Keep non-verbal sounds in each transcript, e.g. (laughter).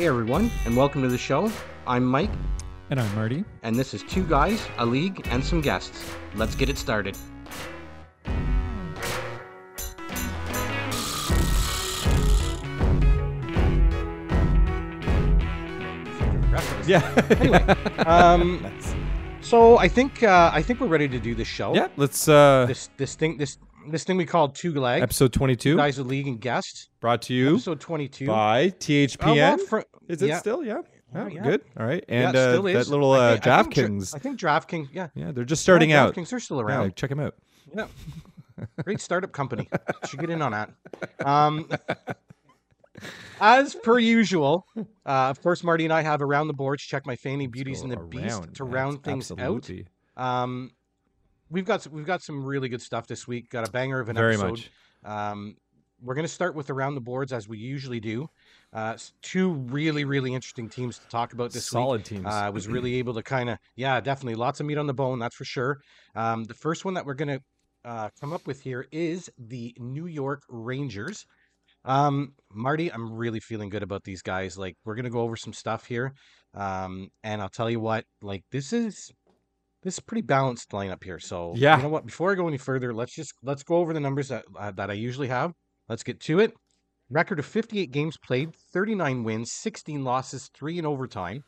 Hey everyone, and welcome to the show. I'm Mike, And I'm Marty. and this is Two Guys, a League, and some guests. Let's get it started. Yeah. Anyway, (laughs) um, so I think uh, I think we're ready to do the show. yeah. Let's uh This this thing this this thing we call Two Leg. episode 22 Guys, a League, and guests. brought to you Episode twenty-two. by Uh, THPN. well, fr- is it yeah. still? Yeah. Oh, Yeah, yeah. Good. All right. And it uh, that little I uh, think- I think Dra- DraftKings. I think DraftKings. Yeah, yeah, they're just starting yeah, out. DraftKings are still Yeah, around. check them out. Yeah. (laughs) Great startup company. Should get in on that. Um, as per usual, uh, of course, Marty and I have around the boards. Check my fanny beauties and the Go beast around, to round things Absolutely. out. Um, we've got we've got some really good stuff this week. Got a banger of an Very episode. much. Um, we're going to start with around the boards as we usually do. Uh, two really really interesting teams to talk about this week. Solid teams. Uh, I was really able to kind of, yeah, definitely lots of meat on the bone, that's for sure. Um, the first one that we're going to uh, come up with here is the New York Rangers. Um, Marty, I'm really feeling good about these guys. Like, we're going to go over some stuff here. Um, and I'll tell you what, like, this is. This is a pretty balanced lineup here. So Yeah. you know what? Before I go any further, let's just let's go over the numbers that uh, that I usually have. Let's get to it. Record of 58 games played, 39 wins, 16 losses, three in overtime.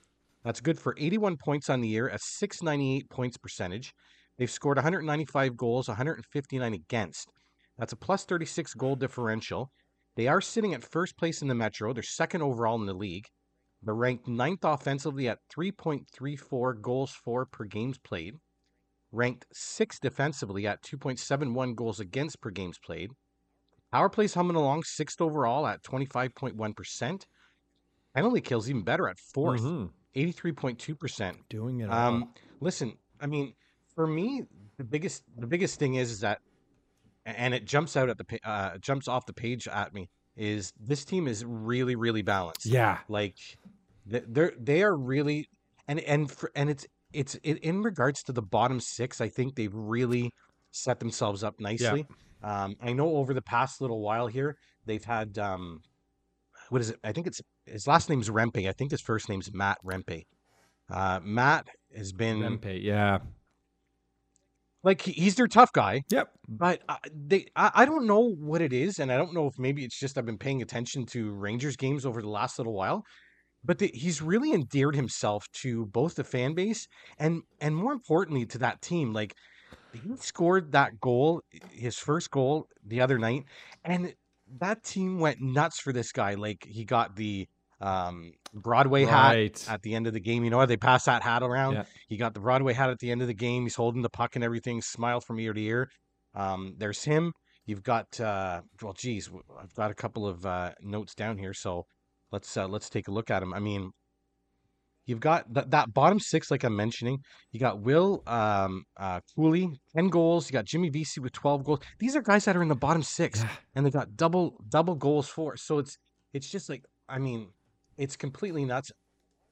That's good for 81 points on the year, a 698 points percentage. They've scored 195 goals, 159 against. That's a plus 36 goal differential. They are sitting at first place in the Metro. They're second overall in the league. They're ranked ninth offensively at 3.34 goals for per games played. Ranked sixth defensively at 2.71 goals against per games played. Power plays humming along, sixth overall at 25.1%. Penalty kills even better at 4th Mhm. 83.2%. Doing it. all. Um, listen, I mean, for me, the biggest the biggest thing is, is that, and it jumps out at the uh, jumps off the page at me is this team is really really balanced. yeah. Like, they're they are really, and and for, and it's it's in in regards to the bottom six. I think they've really set themselves up nicely. Um, I know over the past little while here, they've had um, what is it? I think it's his last name's Rempe. I think his first name's Matt Rempe. Uh, Matt has been Rempe, Yeah. like he's their tough guy, Yep. but uh, they I, I don't know what it is, and I don't know if maybe it's just I've been paying attention to Rangers games over the last little while, but the, he's really endeared himself to both the fan base and and more importantly to that team. Like he scored that goal, his first goal the other night, and that team went nuts for this guy. Like he got the um, Broadway hat at the end of the game. You know, they pass that hat around. Yeah. He got the Broadway hat at the end of the game. He's holding the puck and everything, smile from ear to ear. Um, there's him. You've got uh, well, geez, I've got a couple of uh, notes down here, so let's uh, let's take a look at him. I mean, you've got that that bottom six, like I'm mentioning. You got Will um, uh, Cuylle, ten goals. You got Jimmy Vesey with twelve goals. These are guys that are in the bottom six Yeah. and they got double double goals for. So it's it's just like I mean, it's completely nuts.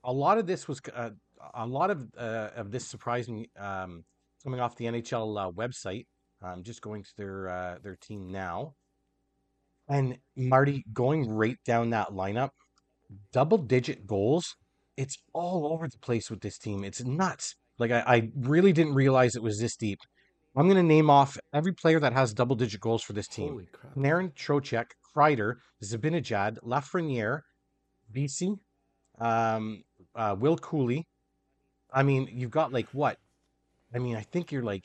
A lot of this was uh, a lot of uh, of this surprised me um, coming off the NHL uh, website. I'm just going to their uh, their team now, and Marty going right down that lineup, double digit goals. It's all over the place with this team. It's nuts. Like I, I really didn't realize it was this deep. I'm going to name off every player that has double digit goals for this team. Holy crap. Naren Trocheck, Kreider, Zibanejad, Lafreniere, Vesey, um, uh, Will Cuylle. I mean, you've got like what? I mean, I think you're like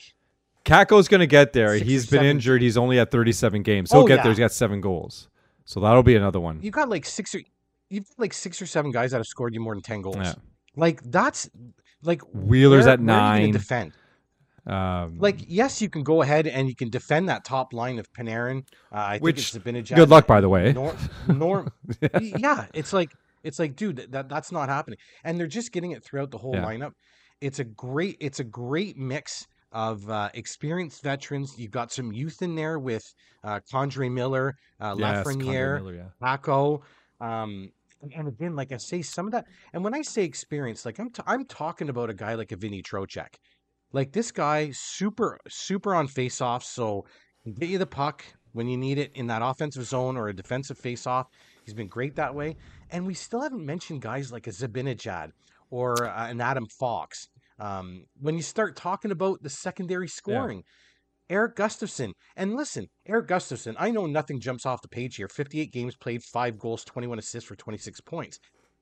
Kakko's going to get there. Six He's been seven. injured. He's only at 37 games. He'll Oh, get yeah. there. He's got seven goals. So that'll be another one. you've got like six or you've got like six or seven guys that have scored you more than ten goals. Yeah. Like that's like Wheeler's where- at nine. Defend. Um, Like yes, you can go ahead and you can defend that top line of Panarin. Uh, I Which- think it's Zibanejad. good luck, by the way. Norm, Norm, (laughs) Y- yeah, it's like it's like, dude, that that's not happening, and they're just getting it throughout the whole Yeah. lineup. It's a great, it's a great mix of uh, experienced veterans. You've got some youth in there with uh, K'Andre Miller, uh, yes, Lafreniere, Miller, yeah. Paco. Um, and- again, like I say, some of that, and when I say experience, like I'm, t- I'm talking about a guy like a Vinny Trocheck. Like this guy, super, super on face-offs, so can get you the puck, when you need it in that offensive zone or a defensive face-off. He's been great that way. And we still haven't mentioned guys like a Zibanejad or uh, an Adam Fox. Um, when you start talking about the secondary scoring, Erik Gustafsson. And listen, Erik Gustafsson, I know nothing jumps off the page here. 58 games played, five goals, 21 assists for 26 points.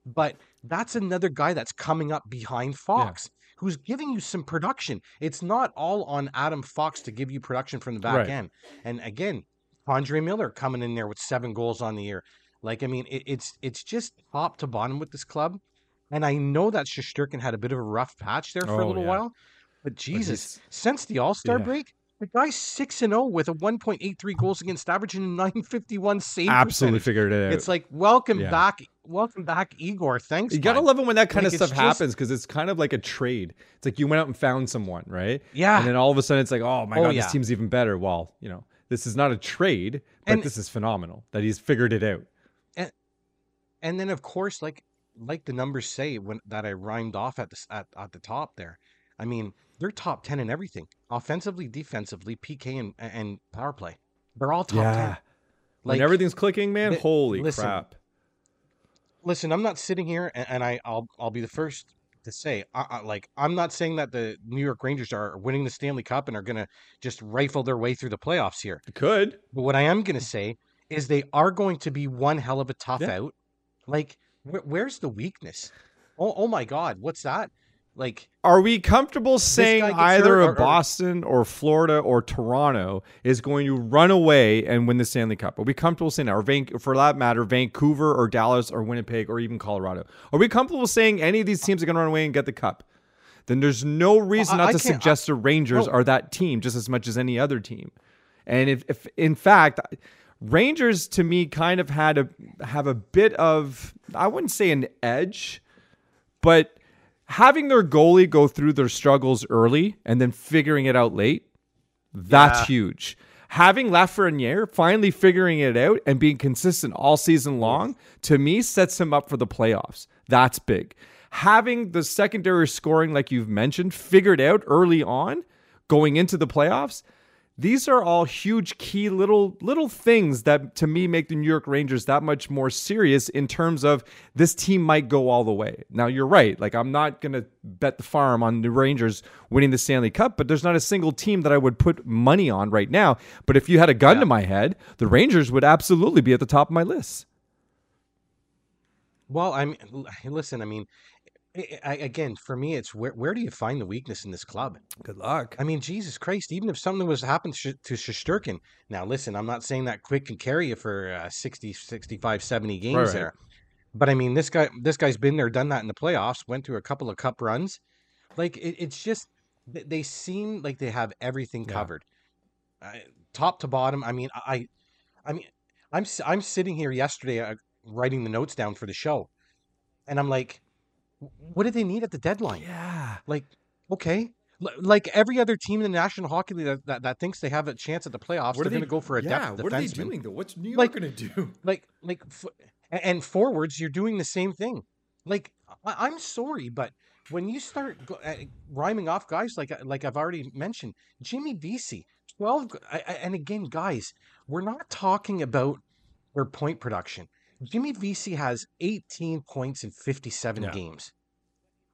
But that's another guy that's coming up behind Fox. Who's giving you some production? It's not all on Adam Fox to give you production from the back Right. end. And again, Andre Miller coming in there with seven goals on the year. Like I mean, it, it's it's just top to bottom with this club. And I know that Shesterkin had a bit of a rough patch there for a Oh, little yeah. while. But Jesus, he's- since the All Star Yeah. break, the guy's six and zero with a 1.83 goals against average and a 951 save Absolutely percentage. figured it out. It's like welcome Yeah. back, welcome back, Igor. Thanks. you gotta bud. love it when that kind Like, of stuff just- happens because it's kind of like a trade. It's like you went out and found someone, right? Yeah. And then all of a sudden it's like, oh my Oh, god, yeah. this team's even better. Well, you know, this is not a trade, but And- this is phenomenal that he's figured it out. and and then of course, like like the numbers say when that I rhymed off at the at, at the top there. I mean, they're top ten in everything, offensively, defensively, PK and and power play. They're all top ten. when everything's clicking, man, th- holy listen, crap. listen, I'm not sitting here, and, and I, I'll, I'll be the first to say, I, I, like, I'm not saying that the New York Rangers are winning the Stanley Cup and are gonna just rifle their way through the playoffs here. It could. But what I am gonna say is they are going to be one hell of a tough Yeah. out. Like, wh- where's the weakness? Oh, oh my God, what's that? Like, Are we comfortable saying either a or- or- Boston or Florida or Toronto is going to run away and win the Stanley Cup? Are we comfortable saying that? Or Van- for that matter, Vancouver or Dallas or Winnipeg or even Colorado? Are we comfortable saying any of these teams are going to run away and get the cup? Then there's no reason I- not I to can't- I- suggest the Rangers no. are that team just as much as any other team. And if, if in fact, Rangers to me kind of had a have a bit of I wouldn't say an edge, but having their goalie go through their struggles early and then figuring it out late, that's Yeah. huge. Having Lafreniere finally figuring it out and being consistent all season long, to me, sets him up for the playoffs. That's big. Having the secondary scoring, like you've mentioned, figured out early on, going into the playoffs, these are all huge key little little things that to me make the New York Rangers that much more serious in terms of this team might go all the way. Now you're right. Like I'm not going to bet the farm on the Rangers winning the Stanley Cup, but there's not a single team that I would put money on right now. But if you had a gun to my head, the Rangers would absolutely be at the top of my list. well, I mean, listen. I mean, I, again, for me, it's where where do you find the weakness in this club? Good luck. I mean, Jesus Christ, even if something was to happen to, Sh- to Shesterkin. Now, listen, I'm not saying that Quick can carry you for uh, 60, 65, 70 games right. there. But I mean, this guy this guy's been there, done that in the playoffs, went through a couple of cup runs. Like it, it's just they seem like they have everything Yeah. covered. Uh, top to bottom. I mean, I I mean, I'm I'm sitting here yesterday uh, writing the notes down for the show. And I'm like, what do they need at the deadline? Yeah. Like, okay. L- Like every other team in the National Hockey League that, that, that thinks they have a chance at the playoffs, they're going to go for a depth defenseman. What are they doing though? What's New Like- going to do? (laughs) Like, like, f- and forwards, you're doing the same thing. Like, I, I'm sorry, but when you start go, uh, rhyming off guys like like I've already mentioned, Jimmy Vesey, twelve, I- I- and again, guys, we're not talking about their point production. Jimmy Vesey has 18 points in 57 Yeah. games.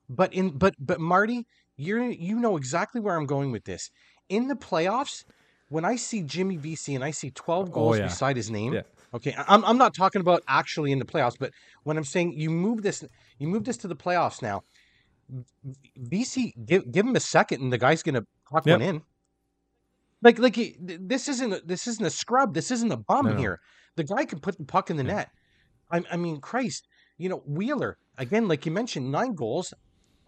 But in but but Marty, you're you know exactly where I'm going with this. In the playoffs, when I see Jimmy Vesey and I see 12 goals Oh, yeah. beside his name, Yeah. okay, I'm I'm not talking about actually in the playoffs, but when I'm saying you move this you move this to the playoffs now, Vesey give give him a second and the guy's gonna clock Yep. one in. Like like he- this isn't a, this isn't a scrub. This isn't a bum no. here. The guy can put the puck in the Yeah. net. I, I mean, Christ, you know Wheeler again, like you mentioned, nine goals,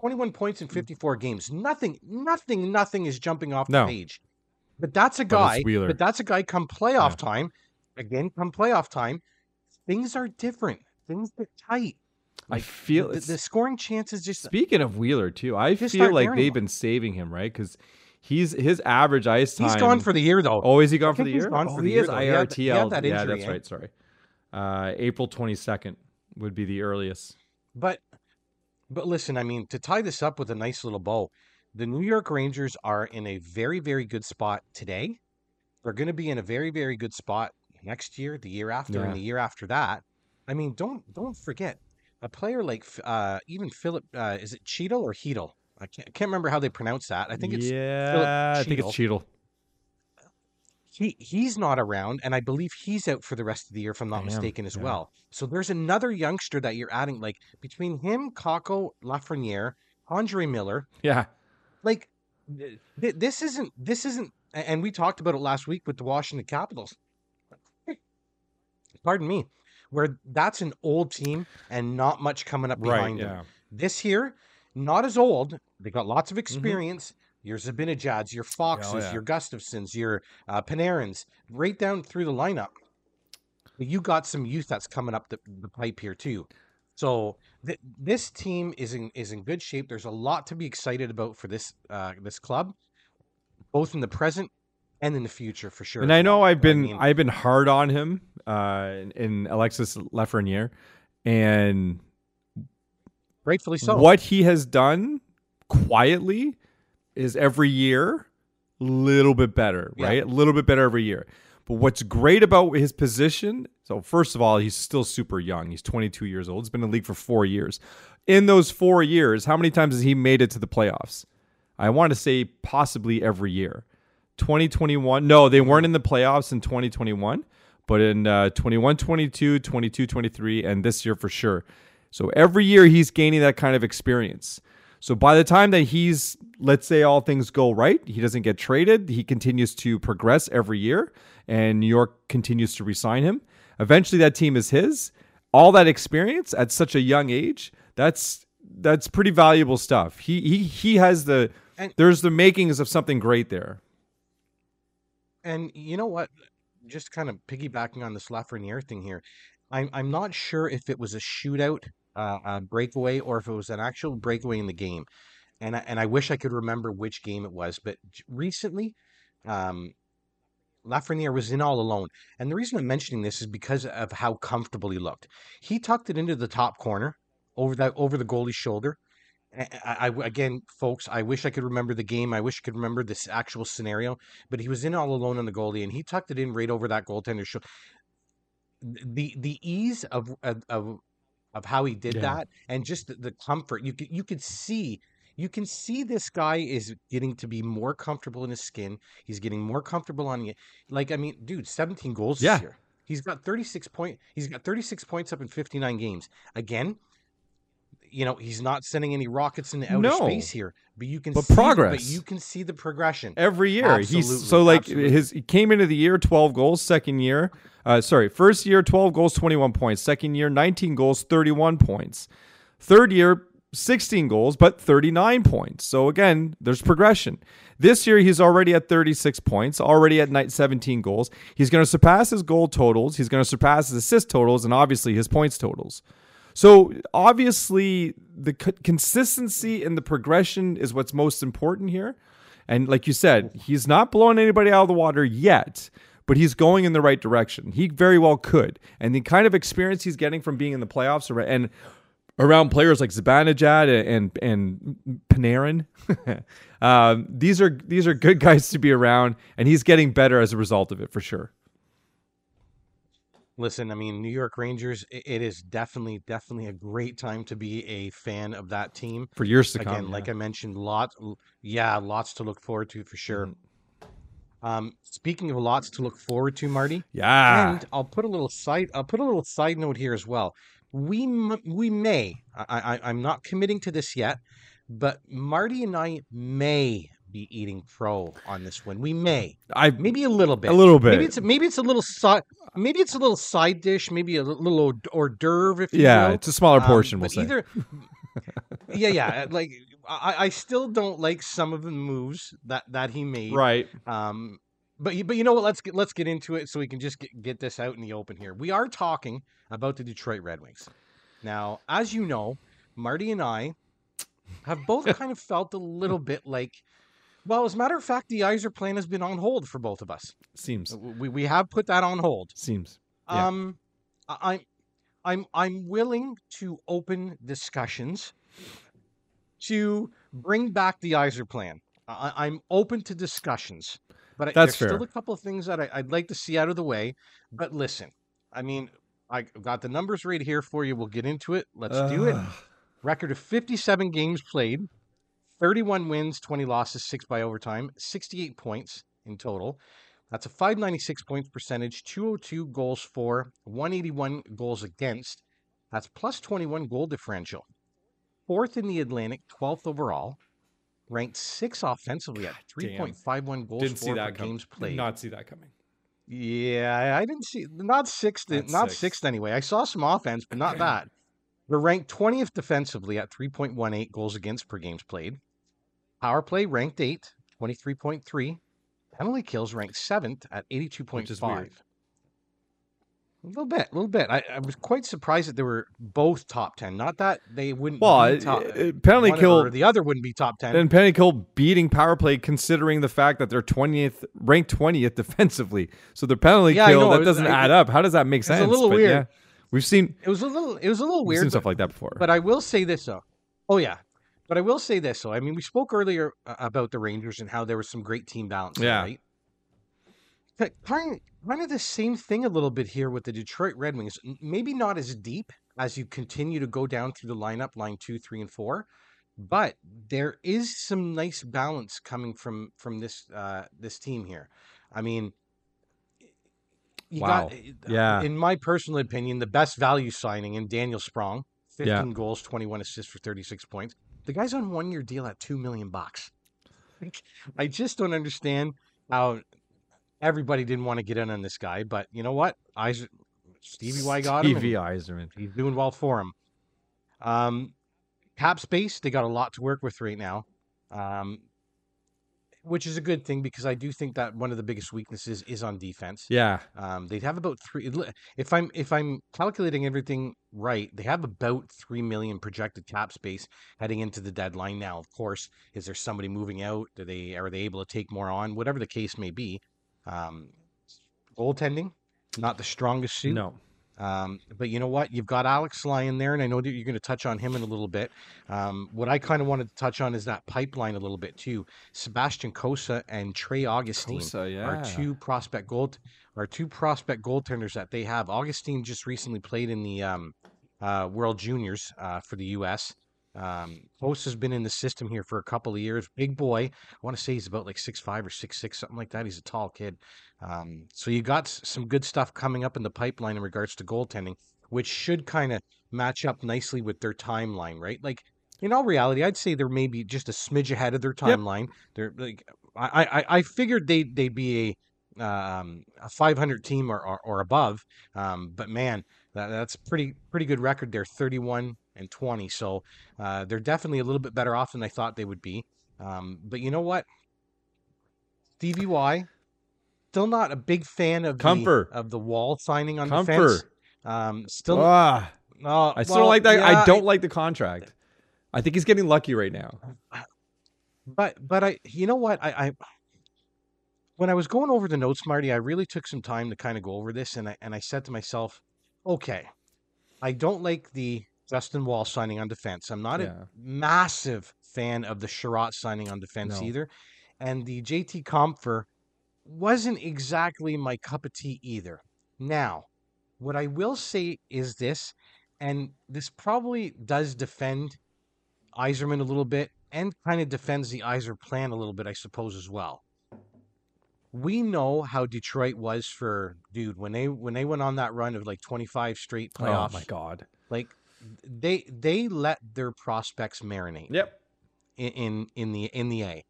twenty-one points Mm. in fifty-four games. Nothing, nothing, nothing is jumping off No. the page. But that's a But guy. Wheeler. But that's a guy. Come playoff Yeah. time, again, come playoff time, things are different. Things get tight. I feel the, the scoring chances just Speaking of Wheeler too, I feel like they've been saving him, right? Because he's his average ice time. he's gone for the year though. Oh, is he gone for the he's year? gone oh, for the he year, is though. He had that- he had IRTL. that yeah, that's eh? right. Sorry. Uh, April twenty second would be the earliest. But but listen, I mean, to tie this up with a nice little bow, the New York Rangers are in a very very good spot today, They're going to be in a very, very good spot next year, the year after, Yeah. and the year after that. I mean, don't don't forget a player like uh, even Philip. Uh, is it Cheadle or Heedle? I can't, I can't remember how they pronounce that. I think it's yeah, I think it's Cheadle. He he's not around, and I believe he's out for the rest of the year, if I'm not Damn, mistaken, as yeah. well. So there's another youngster that you're adding, like between him, Kakko, Lafreniere, Andre Miller. Yeah, Like th- th- this isn't this isn't, and we talked about it last week with the Washington Capitals. Pardon me, where that's an old team and not much coming up right. behind them. This here, not as old. They got lots of mm-hmm. experience. Your Zibanejads, your Foxes, Mm-hmm. yeah. your Gustafssons, your uh, Panarins, right down through the lineup. You got some youth that's coming up the, the pipe here too. So th- this team is in is in good shape. There's a lot to be excited about for this uh, this club, both in the present and in the future for sure. and I know well. I've been mean, I've been hard on him uh, in, in Alexis Lafreniere, and rightfully so. what he has done quietly is every year a little bit better, Yeah. right? A little bit better every year. But what's great about his position, so first of all, he's still super young. He's 22 years old. He's been in the league for 4 years. In those 4 years, how many times has he made it to the playoffs? I want to say possibly every year. 2021, no, they weren't in the playoffs in 2021, but in uh, 21 22, 22 23, and this year for sure. So every year he's gaining that kind of experience. So by the time that he's, let's say all things go right, he doesn't get traded, he continues to progress every year, and New York continues to resign him. Eventually that team is his. All that experience at such a young age, that's that's pretty valuable stuff. He he he has the And- there's the makings of something great there. And you know what? Just kind of piggybacking on this Lafreniere thing here, I'm I'm not sure if it was a shootout, uh, uh, breakaway, or if it was an actual breakaway in the game, and I, and I wish I could remember which game it was. But recently, um, Lafreniere was in all alone, and the reason I'm mentioning this is because of how comfortable he looked. He tucked it into the top corner over that over the goalie's shoulder. I, I- again, folks, I wish I could remember the game. I wish I could remember this actual scenario but he was in all alone on the goalie, and he tucked it in right over that goaltender's shoulder. The the ease of of of, of how he did Yeah. that, and just the, the comfort you could you could see. You can see this guy is getting to be more comfortable in his skin. He's getting more comfortable on it. Like I mean, dude, 17 goals Yeah. this year. He's got 36 point. He's got 36 points up in 59 games. Again, you know, he's not sending any rockets into outer No. space here, but you can But see, progress. But you can see the progression. every year. He's Absolutely, so like absolutely. his he came into the year 12 goals, second year, uh sorry, first year 12 goals, 21 points, second year 19 goals, 31 points. Third year 16 goals but 39 points. So again, there's progression. This year he's already at 36 points, already at night 17 goals. He's going to surpass his goal totals, he's going to surpass his assist totals and obviously his points totals. So obviously, the co- consistency and the progression is what's most important here. And like you said, he's not blowing anybody out of the water yet, but he's going in the right direction. He very well could. And the kind of experience he's getting from being in the playoffs and around players like Zibanejad and and Panarin, (laughs) um, these are these are good guys to be around, and he's getting better as a result of it for sure. Listen, I mean, New York Rangers, it is definitely, definitely a great time to be a fan of that team. For years to Again, come, like yeah. I mentioned, lots, yeah, lots to look forward to for sure. Mm-hmm. Um, speaking of lots to look forward to, Marty, yeah, and I'll put a little side, I'll put a little side note here as well. We m- we may, I, I I'm not committing to this yet, but Marty and I may be eating pro on this one. We may, I maybe a little bit, a little bit. Maybe it's maybe it's a little side, maybe it's a little side dish, maybe a little hors- d'oeuvre, if you yeah, will. it's a smaller Um, portion. we'll but say. either, yeah, yeah. Like I, I still don't like some of the moves that that he made. right. Um, but you, but you know what? Let's get let's get into it so we can just get, get this out in the open here. We are talking about the Detroit Red Wings. Now, as you know, Marty and I have both (laughs) kind of felt a little bit like. Well, as a matter of fact, the Yzer plan has been on hold for both of us. Seems We, we have put that on hold. seems. Yeah. Um, I'm, I'm, I'm willing to open discussions to bring back the Yzer plan. I, I'm open to discussions. But I, That's there's still fair. a couple of things that I, I'd like to see out of the way. But listen, I mean, I got the numbers right here for you. We'll get into it. Let's do it. Record of 57 games played, 31 wins, 20 losses, six by overtime, 68 points in total. That's a 596 points percentage, 202 goals for, 181 goals against. That's plus 21 goal differential. Fourth in the Atlantic, 12th overall. Ranked sixth offensively at 3.51 goals Didn't for see per that coming. games Did not see that coming. Yeah, I- I didn't see not sixth, Not not sixth. sixth anyway. I saw some offense, but not (clears throat) that. They're ranked 20th defensively at 3.18 goals against per games played. Power play ranked 8, 23.3. Penalty kills ranked 7th at 82.5. Which is weird. A little bit, a little bit. I, I was quite surprised that they were both top 10. Not that they wouldn't Well, be uh, top, it- penalty kill or the other wouldn't be top 10. and penalty kill beating power play considering the fact that they're 20th ranked 20th defensively. So their penalty Yeah, kill that doesn't I- add up. How does that make sense? a little But weird. Yeah, we've seen it was a little it was a little we've weird. seen but- stuff like that before. But I will say this though. Oh yeah. But I will say this though. I mean, we spoke earlier uh, about the Rangers and how there was some great team balance. Yeah. Right. But Kind kind of the same thing a little bit here with the Detroit Red Wings. Maybe not as deep as you continue to go down through the lineup, line two, three, and four. But there is some nice balance coming from from this uh, this team here. I mean, you Wow. got Yeah. In my personal opinion, the best value signing in Daniel Sprong, Yeah. 15 goals, 21 assists for 36 points. The guy's on one year deal at two million bucks. (laughs) I just don't understand how everybody didn't want to get in on this guy, but you know what? I Stevie Y got him. Stevie Yzerman. He's doing well for him. Um, cap space, they got a lot to work with right now, um, which is a good thing because I do think that one of the biggest weaknesses is on defense. Yeah. Um, they'd have about three. If I'm if I'm calculating everything right, they have about three million projected cap space heading into the deadline. Now, of course, is there somebody moving out? Do they are they able to take more on? Whatever the case may be, um, goaltending not the strongest suit. No. Um, but you know what? You've got Alex Lyon there, and I know that you're going to touch on him in a little bit. Um, what I kind of wanted to touch on is that pipeline a little bit too. Sebastian Cossa and Trey Augustine Cossa, yeah. are two prospect gold are two prospect goaltenders that they have. Augustine just recently played in the um, uh, World Juniors uh, for the U.S. Um, Cossa's been in the system here for a couple of years. Big boy. I want to say he's about like six five or six six, something like that. He's a tall kid. Um, so you got some good stuff coming up in the pipeline in regards to goaltending, which should kind of match up nicely with their timeline, right? Like in all reality, I'd say they're maybe just a smidge ahead of their Yep. timeline. They're like I, I I figured they they'd be a um, a 500 team or, or, or above, um, but man, that, that's pretty pretty good record there, 31 and 20. So uh, they're definitely a little bit better off than I thought they would be. Um, but you know what, Stevie Y, still not a big fan of Compher. the of the wall signing on the Compher. fence. Um, still, Ah, uh, I still well, don't like that. yeah, I don't like the contract. I think he's getting lucky right now. But but I you know what I, I when I was going over the notes, Marty, I really took some time to kind of go over this, and I and I said to myself, okay, I don't like the Justin Wall signing on defense. I'm not Yeah. a massive fan of the Chiarot signing on defense No. either, and the JT Compher wasn't exactly my cup of tea either. Now, what I will say is this, and this probably does defend Yzerman a little bit and kind of defends the Yzer plan a little bit, I suppose, as well. We know how Detroit was for dude when they when they went on that run of like 25 straight playoffs. Oh my god. Like they they let their prospects marinate Yep. in, in in the in the A.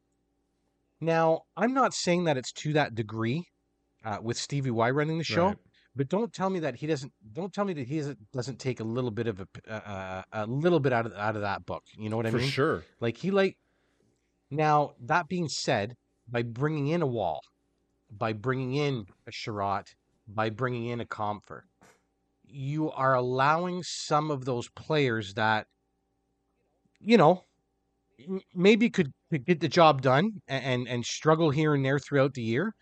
Now, I'm not saying that it's to that degree uh, with Stevie Y running the show, Right. but don't tell me that he doesn't. Don't tell me that he doesn't, doesn't take a little bit of a uh, uh, a little bit out of out of that book. You know what I For mean? sure. Like he like. Now that being said, by bringing in a wall, by bringing in a Chiarot, by bringing in a Compher, you are allowing some of those players that, you know, maybe could, could get the job done and, and struggle here and there throughout the year,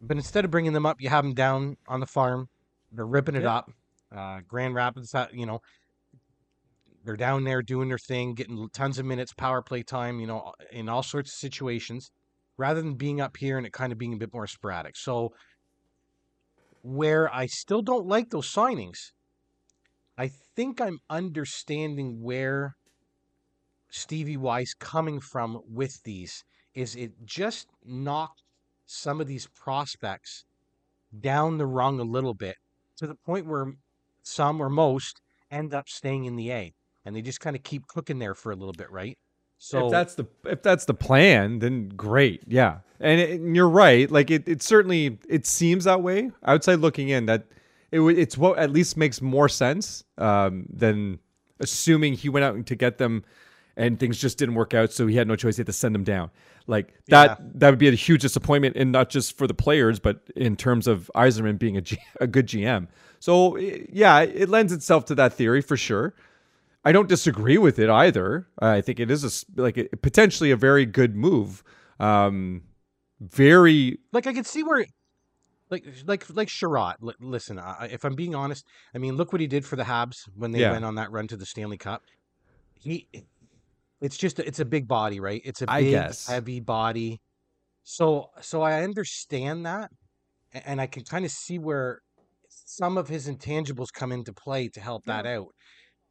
but instead of bringing them up, you have them down on the farm. They're ripping it Yeah. up. Uh, Grand Rapids, uh, you know, they're down there doing their thing, getting tons of minutes, power play time, you know, in all sorts of situations. rather than being up here and it kind of being a bit more sporadic. So where I still don't like those signings, I think I'm understanding where Stevie Y's coming from with these. Is it just knocked some of these prospects down the rung a little bit to the point where some or most end up staying in the A and they just kind of keep cooking there for a little bit, right? So if that's the if that's the plan, then great, yeah. And, it, and you're right. Like it, it certainly it seems that way outside looking in that it it's what at least makes more sense um, than assuming he went out to get them and things just didn't work out, so he had no choice. He had to send them down. Like that, yeah. that would be a huge disappointment, and not just for the players, but in terms of Yzerman being a, G, (laughs) a good GM. So yeah, it lends itself to that theory for sure. I don't disagree with it either. I think it is a like a, potentially a very good move. Um, very like I could see where like like like Chiarot. L- listen, uh, if I'm being honest, I mean, look what he did for the Habs when they yeah. went on that run to the Stanley Cup. He it's just it's a big body, right? It's a big, heavy body. So so I understand that, and I can kind of see where some of his intangibles come into play to help that out.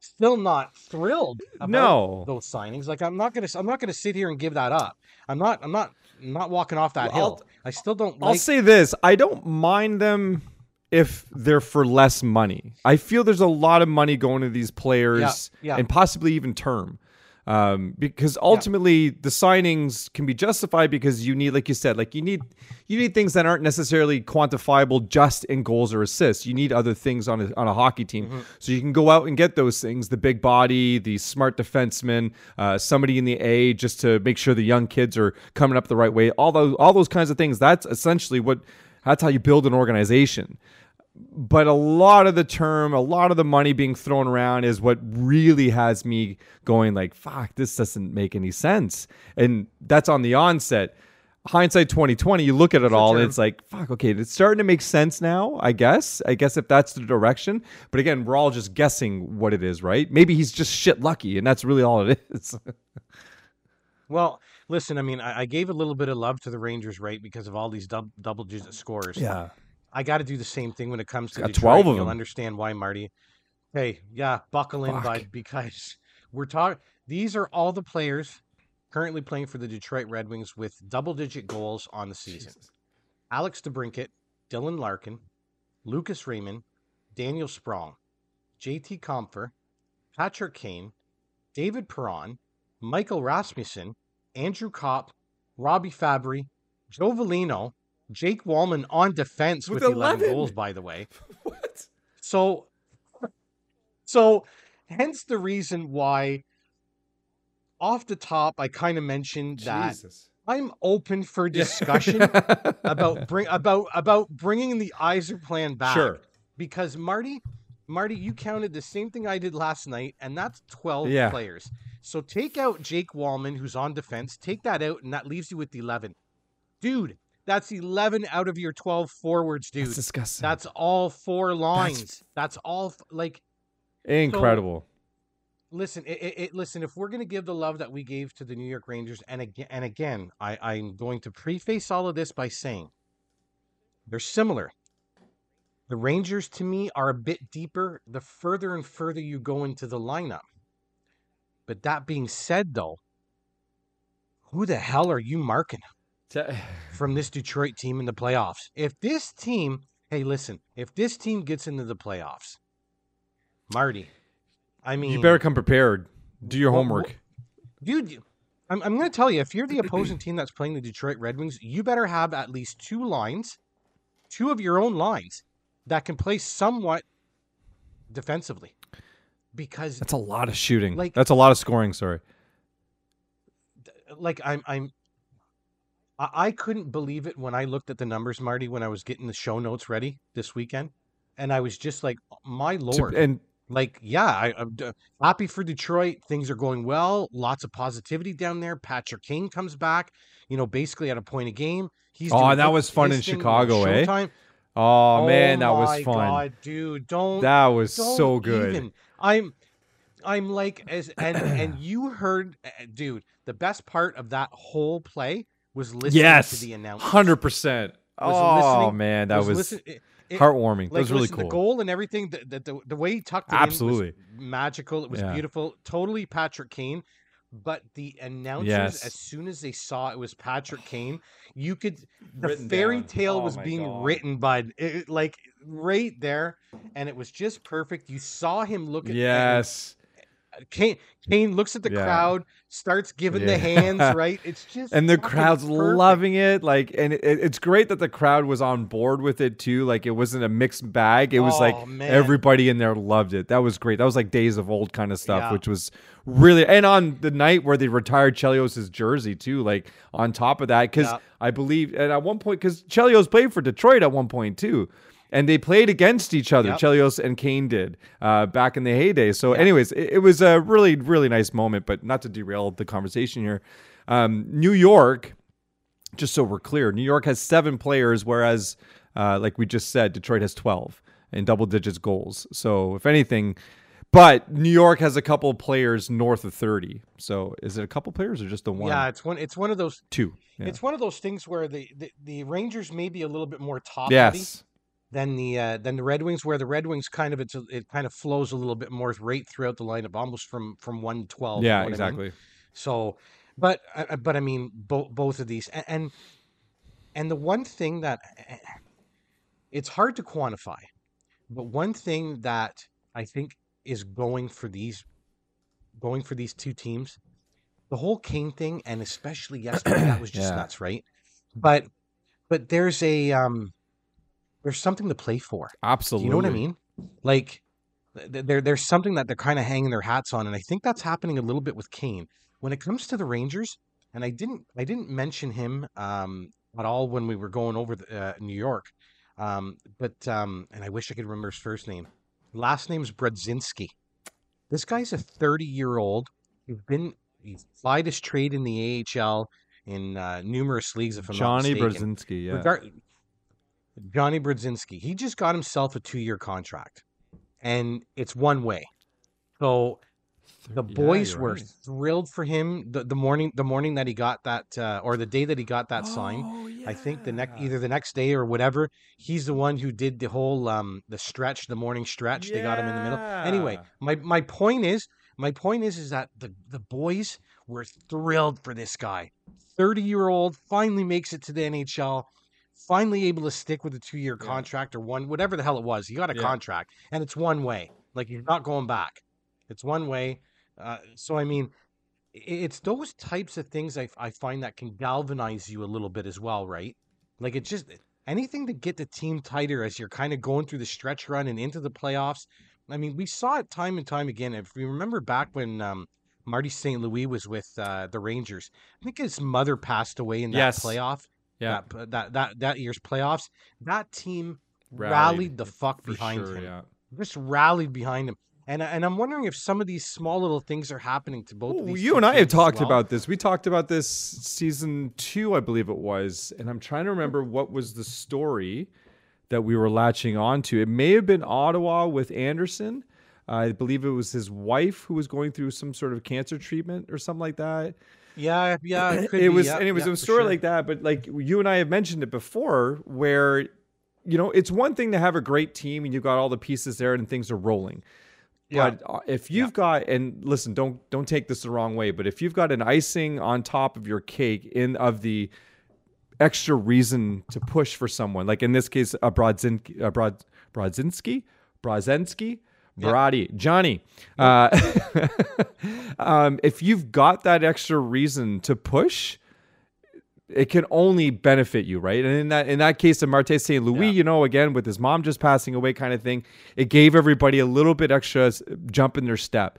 Still not thrilled about no. those signings. Like I'm not gonna I'm not gonna sit here and give that up. I'm not I'm not I'm not walking off that well, hill. I'll, I still don't. Like... I'll say this: I don't mind them if they're for less money. I feel there's a lot of money going to these players, yeah, yeah. and possibly even term um, because ultimately yeah. the signings can be justified because you need, like you said, like you need you need things that aren't necessarily quantifiable just in goals or assists. You need other things on a, on a hockey team, mm-hmm. so you can go out and get those things: the big body, the smart defenseman, uh, somebody in the A, just to make sure the young kids are coming up the right way. All those all those kinds of things. That's essentially what that's how you build an organization but a lot of the term, a lot of the money being thrown around is what really has me going like, fuck, this doesn't make any sense. And that's on the onset. Hindsight 2020, you look at it all and it's like, fuck, okay, it's starting to make sense now, I guess. I guess if that's the direction. But again, we're all just guessing what it is, right? Maybe he's just shit lucky and that's really all it is. (laughs) well, listen, I mean, I, I, gave a little bit of love to the Rangers, right? Because of all these dub- double digit scores. Yeah. I got to do the same thing when it comes to. Twelve of You'll understand why, Marty. Hey, yeah, buckle in, Fuck. bud, because (laughs) we're talking. These are all the players currently playing for the Detroit Red Wings with double-digit goals on the season. Jesus. Alex DeBrincat, Dylan Larkin, Lucas Raymond, Daniel Sprong, JT Compher, Patrick Kane, David Perron, Michael Rasmussen, Andrew Copp, Robby Fabbri, Joe Veleno, Jake Walman on defense with, with 11. 11 goals, by the way. (laughs) what? So, so hence the reason why off the top, I kind of mentioned Jesus. that I'm open for discussion (laughs) about bring about about bringing the Yzer plan back. Sure. Because Marty, Marty, you counted the same thing I did last night, and that's 12 yeah. players. So take out Jake Wallman, who's on defense. Take that out, and that leaves you with 11. Dude, that's 11 out of your 12 forwards, dude. That's disgusting. That's all four lines. That's, That's all like incredible. So, listen, it, it, it, listen. If we're gonna give the love that we gave to the New York Rangers, and again, and again, I, I'm going to preface all of this by saying they're similar. The Rangers, to me, are a bit deeper the further and further you go into the lineup. But that being said, though, who the hell are you marking? (sighs) from this Detroit team in the playoffs. If this team, hey, listen, if this team gets into the playoffs, Marty, I mean, you better come prepared. Do your well, homework, dude. I'm, I'm going to tell you, if you're the opposing team that's playing the Detroit Red Wings, you better have at least two lines, two of your own lines that can play somewhat defensively. Because that's a lot of shooting. Like that's a lot of scoring. Sorry. Like I'm, I'm I, couldn't believe it when I looked at the numbers, Marty, when I was getting the show notes ready this weekend, and I was just like, "My lord!" and like, yeah, I, am happy for Detroit. Things are going well. Lots of positivity down there. Patrick Kane comes back. You know, basically at a point of game. He's oh, that was fun in Chicago, eh? Oh, oh man, that was fun, God, dude. Don't that was don't so good. Even. I'm, I'm like as and and you heard, eh, dude. The best part of that whole play was listening yes, to the announcement. hundred percent. Was Oh man, that was, listen- it- it- heartwarming. that like was really listen, cool. The goal and everything, the, the, the, the way he tucked it Absolutely. was magical. It was Yeah. beautiful. Totally Patrick Kane. But the announcers, Yes. as soon as they saw it was Patrick Kane, you could the Written fairy down. tale Oh was being God. written, by It, like right there, and it was just perfect. You saw him look at yes, Kane. Kane looks at the Yeah. crowd, starts giving the hands. (laughs) Right? It's just and the crowd's perfect. loving it. Like, and it, it's great that the crowd was on board with it too. Like, it wasn't a mixed bag. It was Oh, like man. everybody in there loved it. That was great. That was like days of old kind of stuff, Yeah. which was really. And on the night where they retired Chelios' jersey too, like on top of that, because Yeah. I believe, and at one point, because Chelios played for Detroit at one point too. And they played against each other. Yep. Chelios and Kane did uh, back in the heyday. So, anyways, it, it was a really, really nice moment. But not to derail the conversation here, um, New York just so we're clear, New York has seven players, whereas, uh, like we just said, Detroit has 12 and double digits goals. So, if anything, but New York has a couple players north of 30. So, is it a couple players or just the one? Yeah, it's one. It's one of those. Two. Yeah. It's one of those things where the, the, the Rangers may be a little bit more top heavy yes. Than the uh, than the Red Wings, where the Red Wings kind of it's a, it kind of flows a little bit more right throughout the lineup, almost from from one twelve. to you know Yeah, what I mean? exactly. So, but uh, but I mean, both both of these, and, and and the one thing that eh, it's hard to quantify, but one thing that I think is going for these going for these two teams, the whole Kane thing, and especially (clears throat) yesterday, that was just Yeah. nuts, right? But but there's a um there's something to play for. Absolutely. Do you know what I mean? Like there there's something that they're kind of hanging their hats on, and I think that's happening a little bit with Kane. When it comes to the Rangers, and I didn't I didn't mention him um, at all when we were going over the, uh, New York, um, but um, and I wish I could remember his first name. Last name's Brodzinski. This guy's a 30 year old. He's been he's plied his trade in the AHL in uh, numerous leagues. If I'm Johnny not mistaken. Brzezinski. Yeah. Regar- Johnny Brodzinski. He just got himself a two-year contract, and it's one way. So the boys you're were right. thrilled for him the, the morning the morning that he got that uh, or the day that he got that sign. Oh, I think the next either the next day or whatever. He's the one who did the whole um the stretch, the morning stretch. They got him in the middle. Anyway, my my point is my point is is that the the boys were thrilled for this guy. 30 year old finally makes it to the NHL. Finally able to stick with a two year Yeah. contract or one whatever the hell it was. He got a Yeah. contract and it's one way. Like you're not going back. It's one way. Uh, so I mean, it's those types of things I, I find that can galvanize you a little bit as well, right? Like it's just anything to get the team tighter as you're kind of going through the stretch run and into the playoffs. I mean, we saw it time and time again. If you remember back when um, Marty St. Louis was with uh, the Rangers, I think his mother passed away in that Yes. playoff. Yeah. That, that that that year's playoffs. That team rallied, Rallied, the fuck behind sure, him. yeah. Just rallied behind him. And and I'm wondering if some of these small little things are happening to both. of these you and I have talked well. about this. We talked about this season two, I believe it was, and I'm trying to remember what was the story that we were latching onto. It may have been Ottawa with Anderson. I believe it was his wife who was going through some sort of cancer treatment or something like that. Yeah, yeah, it, (clears throat) it was, yeah, and it was yeah, a story sure. like that. But like you and I have mentioned it before, where you know it's one thing to have a great team and you've got all the pieces there and things are rolling. Yeah. But uh, if you've got and listen, don't don't take this the wrong way, but if you've got an icing on top of your cake in of the extra reason to push for someone, like in this case, a Brodzinski, a Brod, Brodzinski, Brodzinski, Yeah. Brody, Johnny. Uh, (laughs) um, if you've got that extra reason to push, it can only benefit you, right? And in that in that case of Marty St. Louis, Yeah. you know, again with his mom just passing away, kind of thing, it gave everybody a little bit extra jump in their step,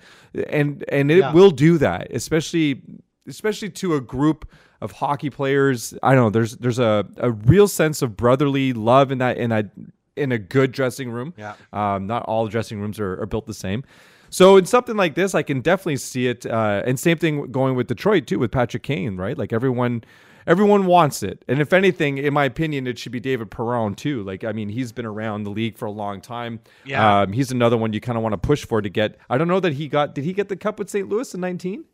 and and it Yeah. will do that, especially especially to a group of hockey players. I don't know. There's there's a, a real sense of brotherly love in that in a in a good dressing room. Yeah. Um, not all dressing rooms are, are built the same. So in something like this, I can definitely see it. Uh, and same thing going with Detroit too, with Patrick Kane, right? Like everyone, everyone wants it. And if anything, in my opinion, it should be David Perron too. Like I mean, he's been around the league for a long time. Yeah. Um, he's another one you kind of want to push for to get. I don't know that he got. Did he get the cup with St. Louis in nineteen?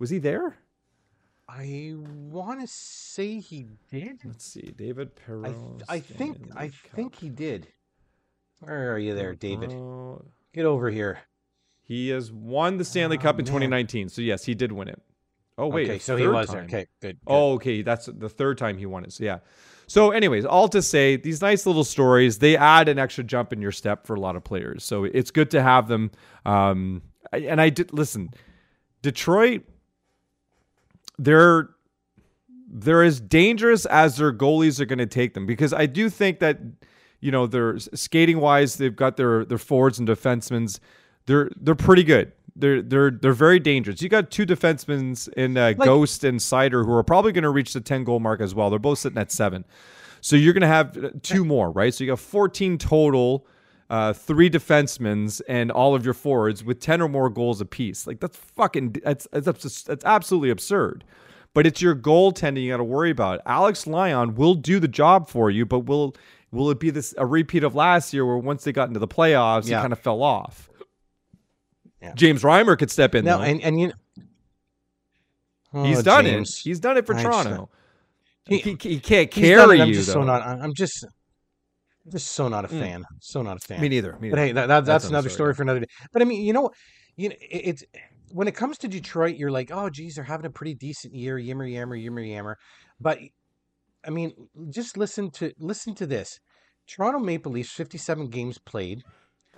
Was he there? I want to say he did. Let's see, David I, Perron. th- I think I Cup. think he did. Where are you there, David? Uh, Get over here. he has won the Stanley Oh, Cup in man. 2019. So yes, he did win it. Oh wait, okay, so he was there. Okay, good. good. Oh, okay. That's the third time he won it. So yeah. So, anyways, all to say, these nice little stories they add an extra jump in your step for a lot of players. So it's good to have them. Um, and I did listen. Detroit, they're they're as dangerous as their goalies are going to take them because I do think that you know they're skating wise they've got their their forwards and defensemen they're they're pretty good. They're they're they're very dangerous. You got two defensemen in uh, Like- Ghost and Seider who are probably going to reach the 10 goal mark as well. They're both sitting at 7. So you're going to have uh, two more, right? So you got 14 total uh, three defensemen and all of your forwards with 10 or more goals apiece. Like that's fucking that's that's, that's absolutely absurd. But it's your goaltending you got to worry about. Alex Lyon will do the job for you, but will will it be this a repeat of last year where once they got into the playoffs, he Yeah. kind of fell off? Yeah. James Reimer could step in No, though. and and you. He's Oh, done James. it. He's done it for I Toronto. He- He, he can't He's done carry I'm you just though. so not. I'm just, just so not a Mm. fan. So not a fan. Me neither. Me But hey, that, that, that's, That's another story story, for another day. But I mean, you know, you know, it- it's when it comes to Detroit, you're like, oh, geez, they're having a pretty decent year, yammer, yammer, yammer, yammer. But I mean, just listen to listen to this. Toronto Maple Leafs, 57 games played.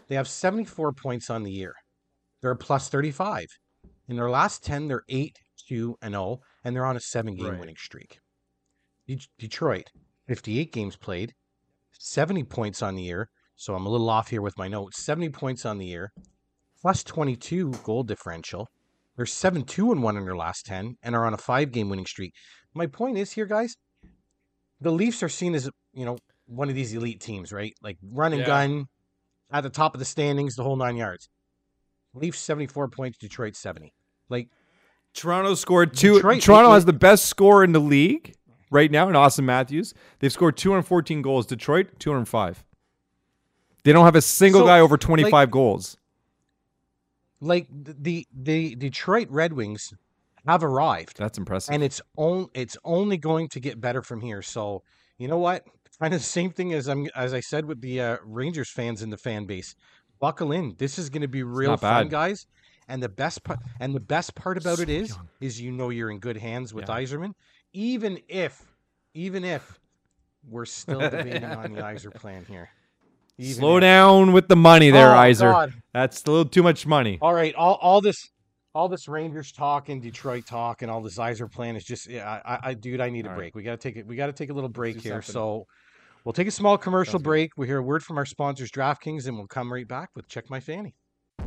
They have 74 points on the year. They're a plus 35. In their last 10, they're 8, 2, and 0, and they're on a seven game Right. winning streak. Det- Detroit, 58 games played, 70 points on the year. So I'm a little off here with my notes. 70 points on the year, plus 22 goal differential. They're 7 2 and 1 in their last 10 and are on a five game winning streak. My point is here, guys, the Leafs are seen as, you know, one of these elite teams, right? Like run and Yeah. gun at the top of the standings, the whole nine yards. Leafs 74 points, Detroit 70. Like, Toronto scored two. Detroit- Toronto has the best score in the league right now in Auston Matthews. They've scored 214 goals. Detroit 205. They don't have a single So, guy over 25 goals. like the the Detroit Red Wings have arrived. That's impressive. and it's on it's only going to get better from here. So you know what? (laughs) Kind of the same thing as I'm as I said with the uh, Rangers fans in the fan base. Buckle in. This is going to be real fun, guys. And the best part and the best part about it So is young. is you know you're in good hands with Yeah. Yzerman, even if even if we're still (laughs) debating on the Yzer plan here. Even Slow if. down with the money there, Oh, Yzer. God. That's a little too much money. All right, all, all this all this Rangers talk and Detroit talk and all this Yzer plan is just yeah, I, I, dude, I need a All right. break. We gotta take it. We gotta take a little break here. something. So we'll take a small commercial Sounds break. We'll hear a word from our sponsors, DraftKings, and we'll come right back with Check My Fanny.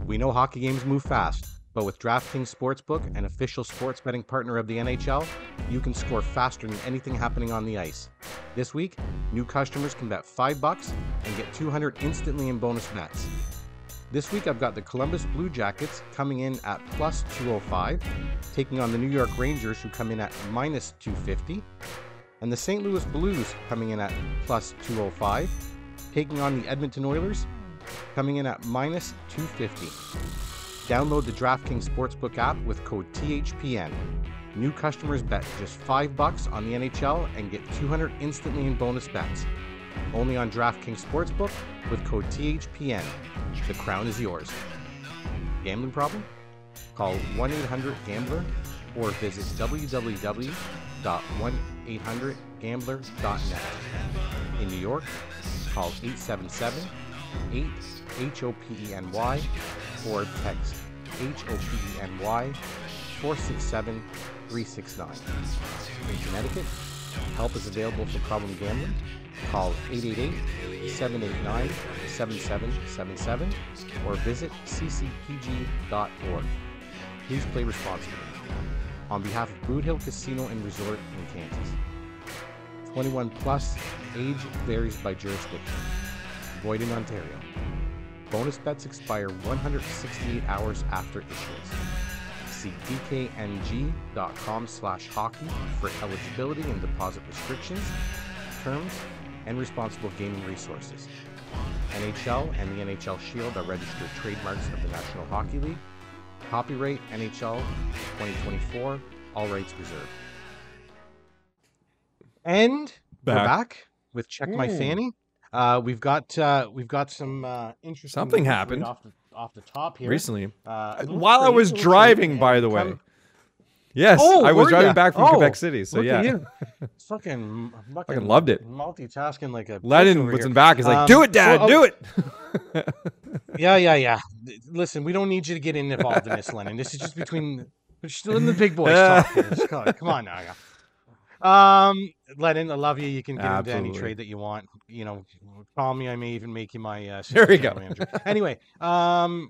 We know hockey games move fast, but with DraftKings Sportsbook, an official sports betting partner of the NHL, you can score faster than anything happening on the ice. This week, new customers can bet 5 bucks and get 200 instantly in bonus bets. This week I've got the Columbus Blue Jackets coming in at plus 205, taking on the New York Rangers who come in at minus 250, and the St. Louis Blues coming in at plus 205, taking on the Edmonton Oilers coming in at minus 250. Download the DraftKings Sportsbook app with code THPN. New customers bet just 5 bucks on the NHL and get 200 instantly in bonus bets. Only on DraftKings Sportsbook with code THPN. The crown is yours. Gambling problem? Call 1 800 Gambler or visit www.1800Gambler.net. In New York, call 877 8 H O P E N Y or text H O P E N Y 467 369. In Connecticut, help is available for problem gambling. Call 888-789-7777 or visit ccpg.org. Please play responsibly. On behalf of Boot Hill Casino and Resort in Kansas. 21 plus, age varies by jurisdiction. Void in Ontario. Bonus bets expire 168 hours after issuance. See dkng.com slash hockey for eligibility and deposit restrictions, terms, and responsible gaming resources. NHL and the NHL Shield are registered trademarks of the National Hockey League. Copyright NHL 2024, all rights reserved. And we're Back. back with check my fanny. Uh, we've got uh, we've got some uh, interesting Something right happened. off the, off the top here. recently. Uh, While I was driving, by the way. come- Yes, Oh, I was driving ya? back from Oh, Quebec City. So yeah, (laughs) fucking, fucking loved it. Multitasking like a. Lennon was in back. He's like, Um, "Do it, Dad. do it." (laughs) Yeah, yeah, yeah. Listen, we don't need you to get involved in this, Lennon. This is just between. We're still in the big boys (laughs) talk. here. Come on, come on now. yeah. Um, Lennon, I love you. You can get into any trade that you want. You know, call me. I may even make you my. Uh, There we go. manager. Anyway, um,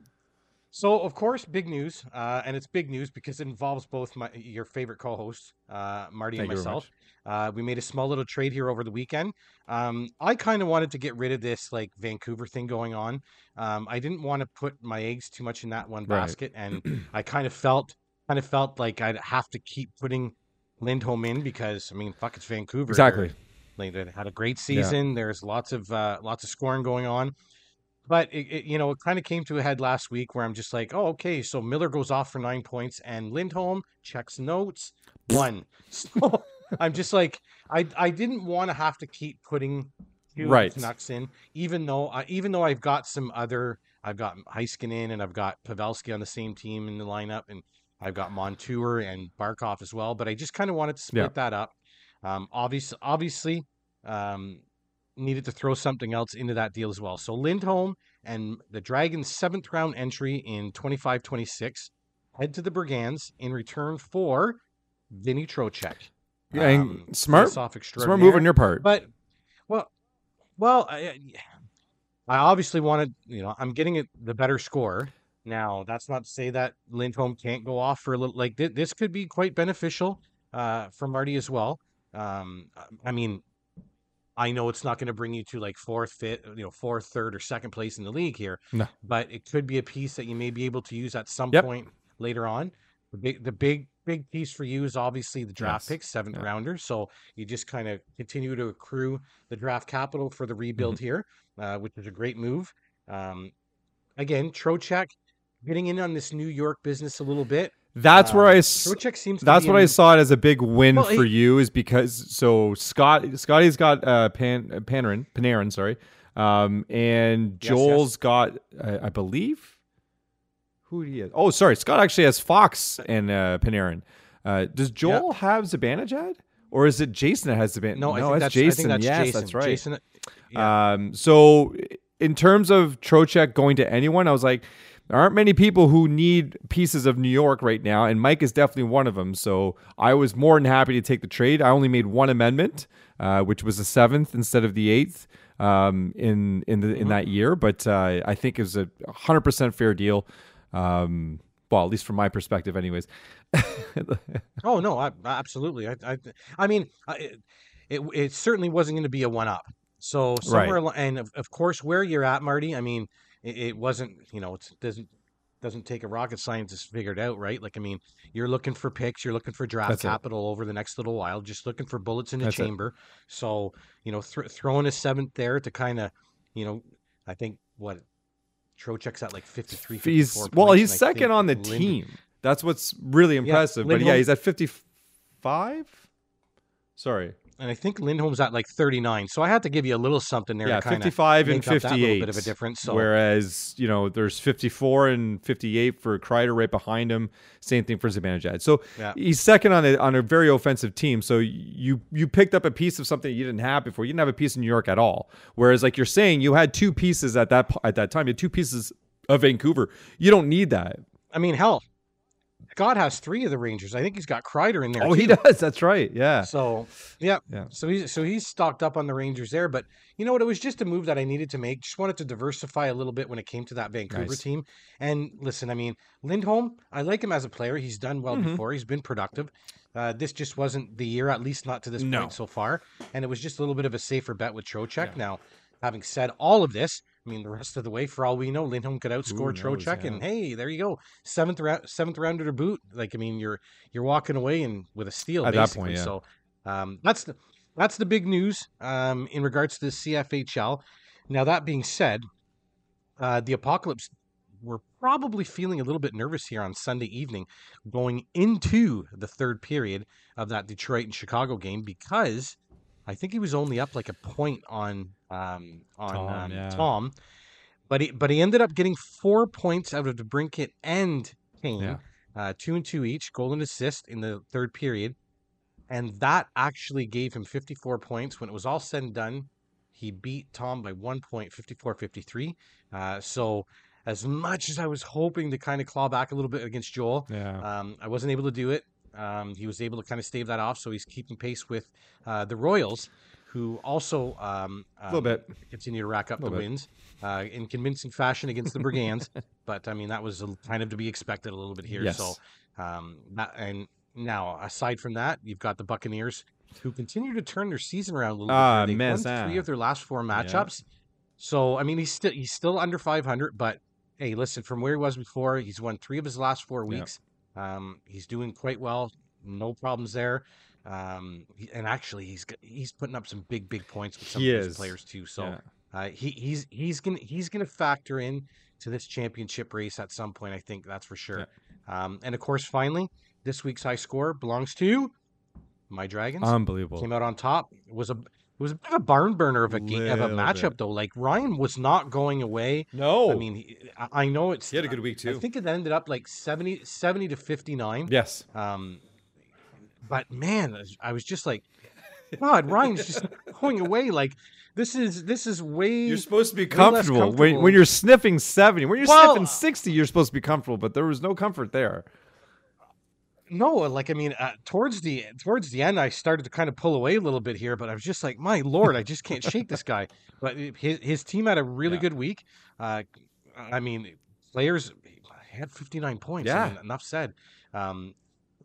so of course, big news, uh, and it's big news because it involves both my your favorite co-hosts, uh, Marty Thank and myself. Uh, we made a small little trade here over the weekend. Um, I kind of wanted to get rid of this like Vancouver thing going on. Um, I didn't want to put my eggs too much in that one Right. basket, and (clears throat) I kind of felt kind of felt like I'd have to keep putting Lindholm in because I mean, fuck, it's Vancouver. Exactly. Like, they had a great season. There's lots of uh, lots of scoring going on. But it, it, you know, it kind of came to a head last week where I'm just like, oh, okay, so Miller goes off for nine points and Lindholm checks notes one. (laughs) So I'm just like, I I didn't want to have to keep putting two Right. Canucks in, even though I, even though I've got some other, I've got Heiskanen and I've got Pavelski on the same team in the lineup, and I've got Montour and Barkov as well. But I just kind of wanted to split Yeah. that up. Um, obviously, obviously, um, needed to throw something else into that deal as well. So Lindholm and the Dragons' seventh round entry in 25 26 head to the Brigands in return for Vinny Trocheck. Yeah, Um, smart, smart move on your part. But, well, well, I, I obviously wanted, you know, I'm getting it the better score. Now, that's not to say that Lindholm can't go off for a little. Like th- this could be quite beneficial uh, for Marty as well. Um, I mean, I know it's not going to bring you to like fourth, fifth, you know, fourth, third, or second place in the league here. No. But it could be a piece that you may be able to use at some Yep. point later on. The big, the big, big piece for you is obviously the draft Yes. pick, seventh Yeah. rounder. So you just kind of continue to accrue the draft capital for the rebuild Mm-hmm. here, uh, which is a great move. Um, again, Trocheck getting in on this New York business a little bit. That's where I. I. Trocheck seems. That's what in- I saw it as a big win Well, for you is because so Scott Scotty's got uh Pan Panarin Panarin sorry, um and Yes, Joel's yes. got uh, I believe who he is. Oh, sorry, Scott actually has Fox and uh, Panarin. Uh, does Joel have Zibanejad or is it Jason that has Zibanejad? No, I no, think that's that's, I Jason. think that's yes, Jason. that's right. Jason, yeah. Um, so in terms of Trocheck going to anyone, I was like, there aren't many people who need pieces of New York right now, and Mike is definitely one of them. So I was more than happy to take the trade. I only made one amendment, uh, which was the seventh instead of the eighth um, in in the in that year. But uh, I think it was a hundred percent fair deal. Um, well, at least from my perspective, anyways. (laughs) Oh no, I, absolutely. I, I, I mean, it, it, it certainly wasn't going to be a one up. So somewhere, along, and of, of course, where you're at, Marty. I mean, it, it wasn't. You know, it doesn't doesn't take a rocket scientist to figure it out, right? Like, I mean, you're looking for picks, you're looking for draft That's it. capital over the next little while, just looking for bullets in the That's it. chamber. So, you know, thr throwing a seventh there to kind of, you know, I think what Trocheck's at like 53. he's 54 well, he's second on the Lind- team. That's what's really impressive. but yeah, he's at fifty-five. Sorry. And I think Lindholm's at like 39. So I had to give you a little something there yeah, to kind of 55 and make up that little 58. bit of a difference. So Whereas, you know, there's 54 and 58 for Kreider right behind him. Same thing for Zibanejad. So Yeah. he's second on a on a very offensive team. So you you picked up a piece of something you didn't have before. You didn't have a piece in New York at all. Whereas, like you're saying, you had two pieces at that at that time. You had two pieces of Vancouver. You don't need that. I mean, hell, Scott has three of the Rangers. I think he's got Kreider in there. Oh, he does. That's right. Yeah. So yeah, Yeah. So he's so he's stocked up on the Rangers there. But you know what? It was just a move that I needed to make. Just wanted to diversify a little bit when it came to that Vancouver Nice. team. And listen, I mean, Lindholm, I like him as a player. He's done well Mhm. before. He's been productive. Uh, this just wasn't the year, at least not to this No. point so far. And it was just a little bit of a safer bet with Trocheck. Yeah. Now, having said all of this, I mean, the rest of the way, for all we know, Lindholm could outscore Trocheck, yeah. and hey, there you go, seventh round, seventh rounder to boot. Like, I mean, you're you're walking away and with a steal At that point, yeah. So, um, that's the that's the big news um, in regards to the CFHL. Now, that being said, uh, the Apocalypse were probably feeling a little bit nervous here on Sunday evening going into the third period of that Detroit and Chicago game because I think he was only up like a point on um, on Tom, um, yeah. Tom, but he but he ended up getting four points out of DeBrincat and Kane, Yeah. uh, two and two each, goal and assist in the third period, and that actually gave him 54 points. When it was all said and done, he beat Tom by one point, 54-53. Uh, so as much as I was hoping to kind of claw back a little bit against Joel, Yeah. um, I wasn't able to do it. Um, he was able to kind of stave that off, so he's keeping pace with uh, the Royals, who also um, a little um, bit. continue to rack up the bit. wins uh, in convincing fashion against the Brigands. (laughs) but I mean, that was a- kind of to be expected a little bit here. Yes. So, um, that, and now aside from that, you've got the Buccaneers who continue to turn their season around a little Ah, bit. here. They've won three of their last four matchups. So I mean, he's still he's still under 500, but hey, listen, from where he was before, he's won three of his last four weeks. Um, he's doing quite well, no problems there. Um, he- and actually, he's he's putting up some big big points with some He of these is. players too. So Yeah. uh, he he's he's gonna he's gonna factor in to this championship race at some point. I think that's for sure. Um, and of course, finally, this week's high score belongs to my Dragons. Unbelievable. Came out on top. It was a it was a bit of a barn burner of a game of a matchup bit. though. Like Ryan was not going away. No. I mean, he, I, I know it's. he had a good week too. I think it ended up like 70, 70 to fifty nine. yes. Um, but man, I was just like, God, Ryan's just (laughs) going away. Like this is this is way. You're supposed to be way less comfortable. When, when you're sniffing 70, when you're Well, sniffing 60, you're supposed to be comfortable, but there was no comfort there. No, like I mean, uh, towards the towards the end, I started to kind of pull away a little bit here, but I was just like, my lord, I just can't shake this guy. But his his team had a really Yeah. good week. Uh, I mean, players had 59 points. I Yeah. mean, enough said. Um,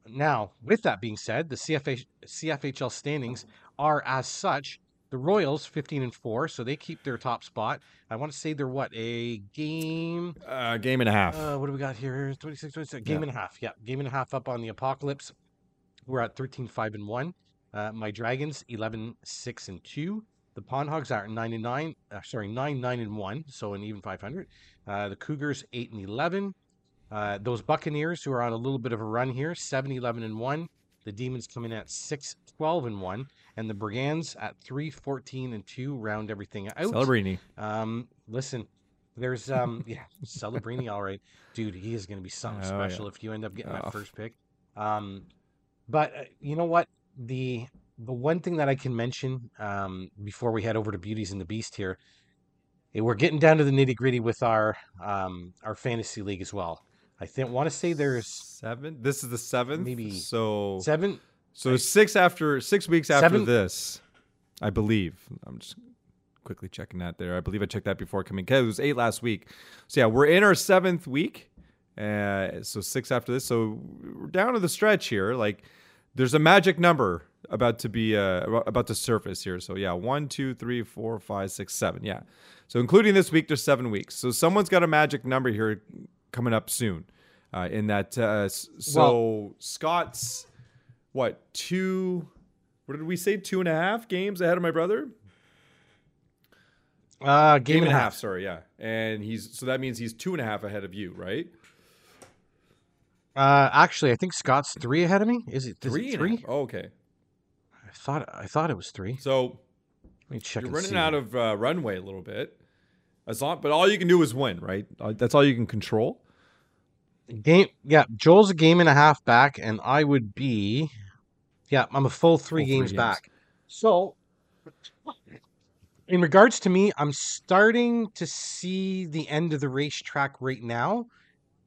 now, with that being said, the CFA CFHL standings are as such. The Royals 15 and four, so they keep their top spot. I want to say they're what a game. Uh, game and a half. Uh, what do we got here? 26, 26 game Yeah. and a half. Yeah, game and a half up on the Apocalypse. We're at 13, 5 and 1. Uh, my Dragons 11, 6 and 2. The Pawn Hogs are 9 and 9. Uh, sorry, 9, 9 and 1. So an even 500. Uh, the Cougars 8 and 11. Uh, those Buccaneers who are on a little bit of a run here 7, 11 and 1. The Demons coming at 6, 12 and 1. And the Brigands at 3, 14 and 2. Round everything out. Celebrini. Um, listen, there's um, yeah, (laughs) Celebrini, all right, dude. He is going to be something Oh, yeah. special if you end up getting Oh. that first pick. Um, but uh, you know what? The the one thing that I can mention um, before we head over to Beauties and the Beast here, eh, we're getting down to the nitty gritty with our um our fantasy league as well. I think want to say there's Seven. This is the seventh. Maybe so. seven. So six after six weeks after Seven- this, I believe. I'm just quickly checking that there. I believe I checked that before coming. 'cause It was eight last week. So yeah, we're in our seventh week. Uh, so six after this. So we're down to the stretch here. Like there's a magic number about to be uh, about to surface here. So yeah, one, two, three, four, five, six, seven. Yeah. So including this week, there's seven weeks. So someone's got a magic number here coming up soon. Uh, in that, uh, so Scott's what two? What did we say? Two and a half games ahead of my brother. Uh, game, and a half. Sorry, yeah, and he's so that means he's two and a half ahead of you, right? Uh, actually, I think Scott's three ahead of me. Is it is it Three. three? Oh, okay. I thought I thought it was three. So Let me check. you're running out of uh, runway a little bit. As long, but all you can do is win, right? Uh, That's all you can control. Game, yeah. Joel's a game and a half back, and I would be, yeah, I'm a full three Full three games games. back. So, in regards to me, I'm starting to see the end of the racetrack right now.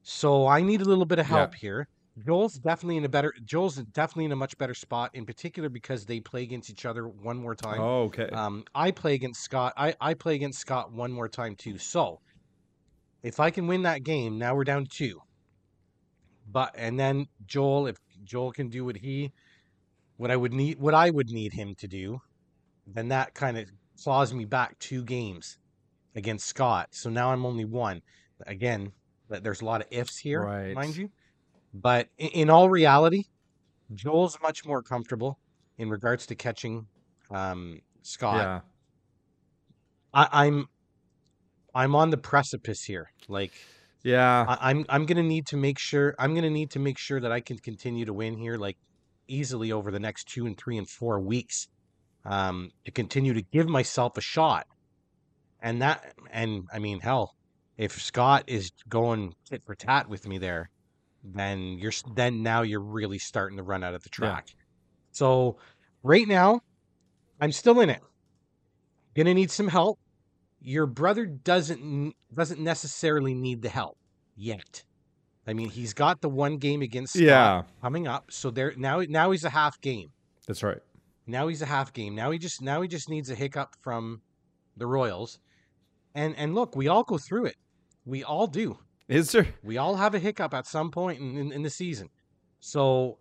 So I need a little bit of Yeah. help here. Joel's definitely in a better. Joel's definitely in a much better spot, in particular because they play against each other one more time. Oh, okay. Um, I play against Scott. I, I play against Scott one more time too. So if I can win that game, now we're down two. But and then Joel, if Joel can do what he, what I would need, what I would need him to do, then that kind of claws me back two games against Scott. So now I'm only one. Again, there's a lot of ifs here, Right. mind you. But in, all reality, Joel's much more comfortable in regards to catching um, Scott. yeah. I, I'm I'm on the precipice here. Like Yeah. I, I'm I'm gonna need to make sure I'm gonna need to make sure that I can continue to win here like easily over the next two and three and four weeks. um, to continue to give myself a shot. And that, and I mean, hell, if Scott is going tit for tat with me there, then you're then now you're really starting to run out of the Yeah. track. So right now, I'm still in it. Gonna need some help. Your brother doesn't doesn't necessarily need the help yet. I mean, he's got the one game against Scott Yeah, coming up, so there now now he's a half game. that's right. Now he's a half game. Now he just now he just needs a hiccup from the Royals. And and look, we all go through it. We all do. Is there We all have a hiccup at some point in, in, in the season. So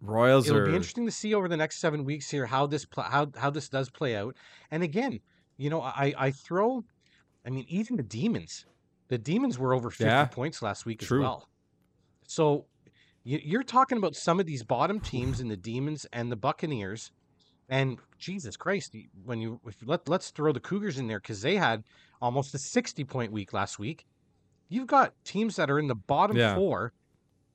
Royals it'll are be interesting to see over the next seven weeks here how this pl- how how this does play out. And again, you know, I I throw, I mean, even the demons, the demons were over fifty Yeah, points last week true. as well. So you, you're talking about some of these bottom teams in the demons and the Buccaneers, and Jesus Christ, when you if you let let's throw the Cougars in there because they had almost a sixty point week last week. You've got teams that are in the bottom Yeah. four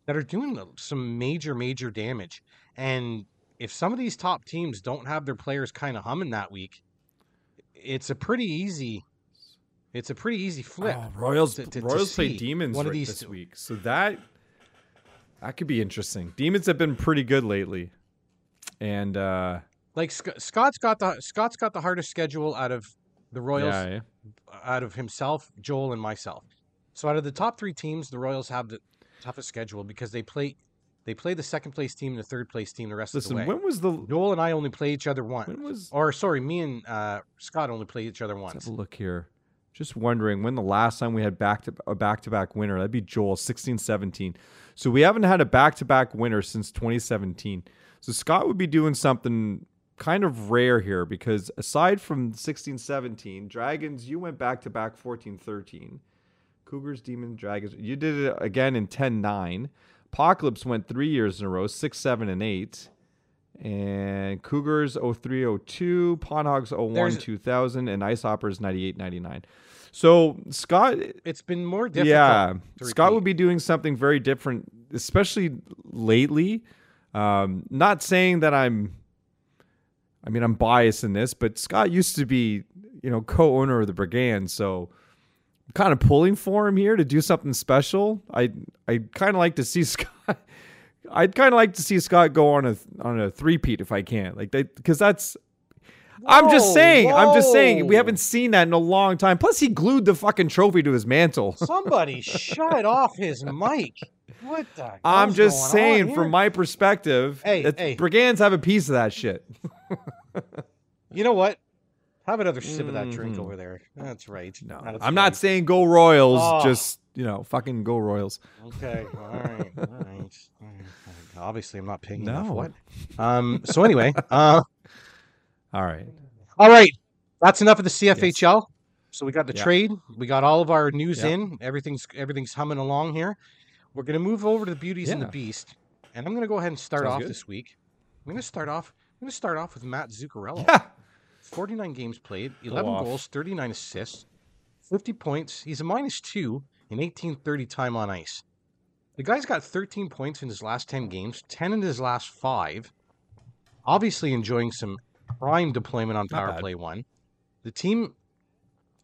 that are doing some major, major damage. And if some of these top teams don't have their players kind of humming that week, it's a pretty easy, it's a pretty easy flip. Oh, Royals to- to- to Royals play Demons one of these this two. week, so that that could be interesting. Demons have been pretty good lately, and uh, Like Sc- Scott's got the Scott's got the hardest schedule out of the Royals, yeah, yeah. out of himself, Joel, and myself. So out of the top three teams, the Royals have the toughest schedule because they play they play the second place team and the third place team the rest Listen, of the way. when was the Joel and I only play each other once. when was Or sorry, me and uh, Scott only play each other Let's once. have a look here. Just wondering when the last time we had back to a back to back winner. That'd be Joel 16 17. So we haven't had a back to back winner since 2017. So Scott would be doing something kind of rare here because aside from 16 17, Dragons, you went back to back 14 13. Cougars, Demons, Dragons. You did it again in 10 9. Apocalypse went three years in a row, 6 7 and 8. And Cougars 03 02, Pondhogs 01 There's- 2000, and Ice Hoppers 98 99. So Scott, It's been more difficult. yeah, Scott would be doing something very different, especially lately. Um, not saying that I'm, I mean, I'm biased in this, but Scott used to be, you know, co-owner of the Brigand, so I'm kind of pulling for him here to do something special. I I kind of like to see (laughs) Scott. I'd kind of like to see Scott go on a on a three-peat if I can, like that, because that's. I'm just Whoa, saying. I'm just saying. We haven't seen that in a long time. Plus, he glued the fucking trophy to his mantle. (laughs) Somebody shut off his mic. What the? I'm just saying, from my perspective, Hey, hey. brigands have a piece of that shit. You know what? Have another sip of that drink Mhm. over there. That's right. No, That's I'm not saying go Royals. Oh. Just you know, fucking go Royals. Okay. All right. All right. (laughs) all right. Obviously, I'm not paying enough. No. What? Um. So anyway, uh, All right. all right. That's enough of the CFHL. So we got the Yeah. trade. We got all of our news Yeah. in. Everything's everything's humming along here. We're gonna move over to the beauties and the beast, and I'm gonna go ahead and start Sounds off good. this week. I'm gonna start off. I'm gonna start off with Matt Zuccarello. Yeah. 49 games played, 11 off. goals, 39 assists, 50 points. He's a minus two in 1830 time on ice. The guy's got 13 points in his last 10 games, 10 in his last five. Obviously enjoying some prime deployment on power play one. The team,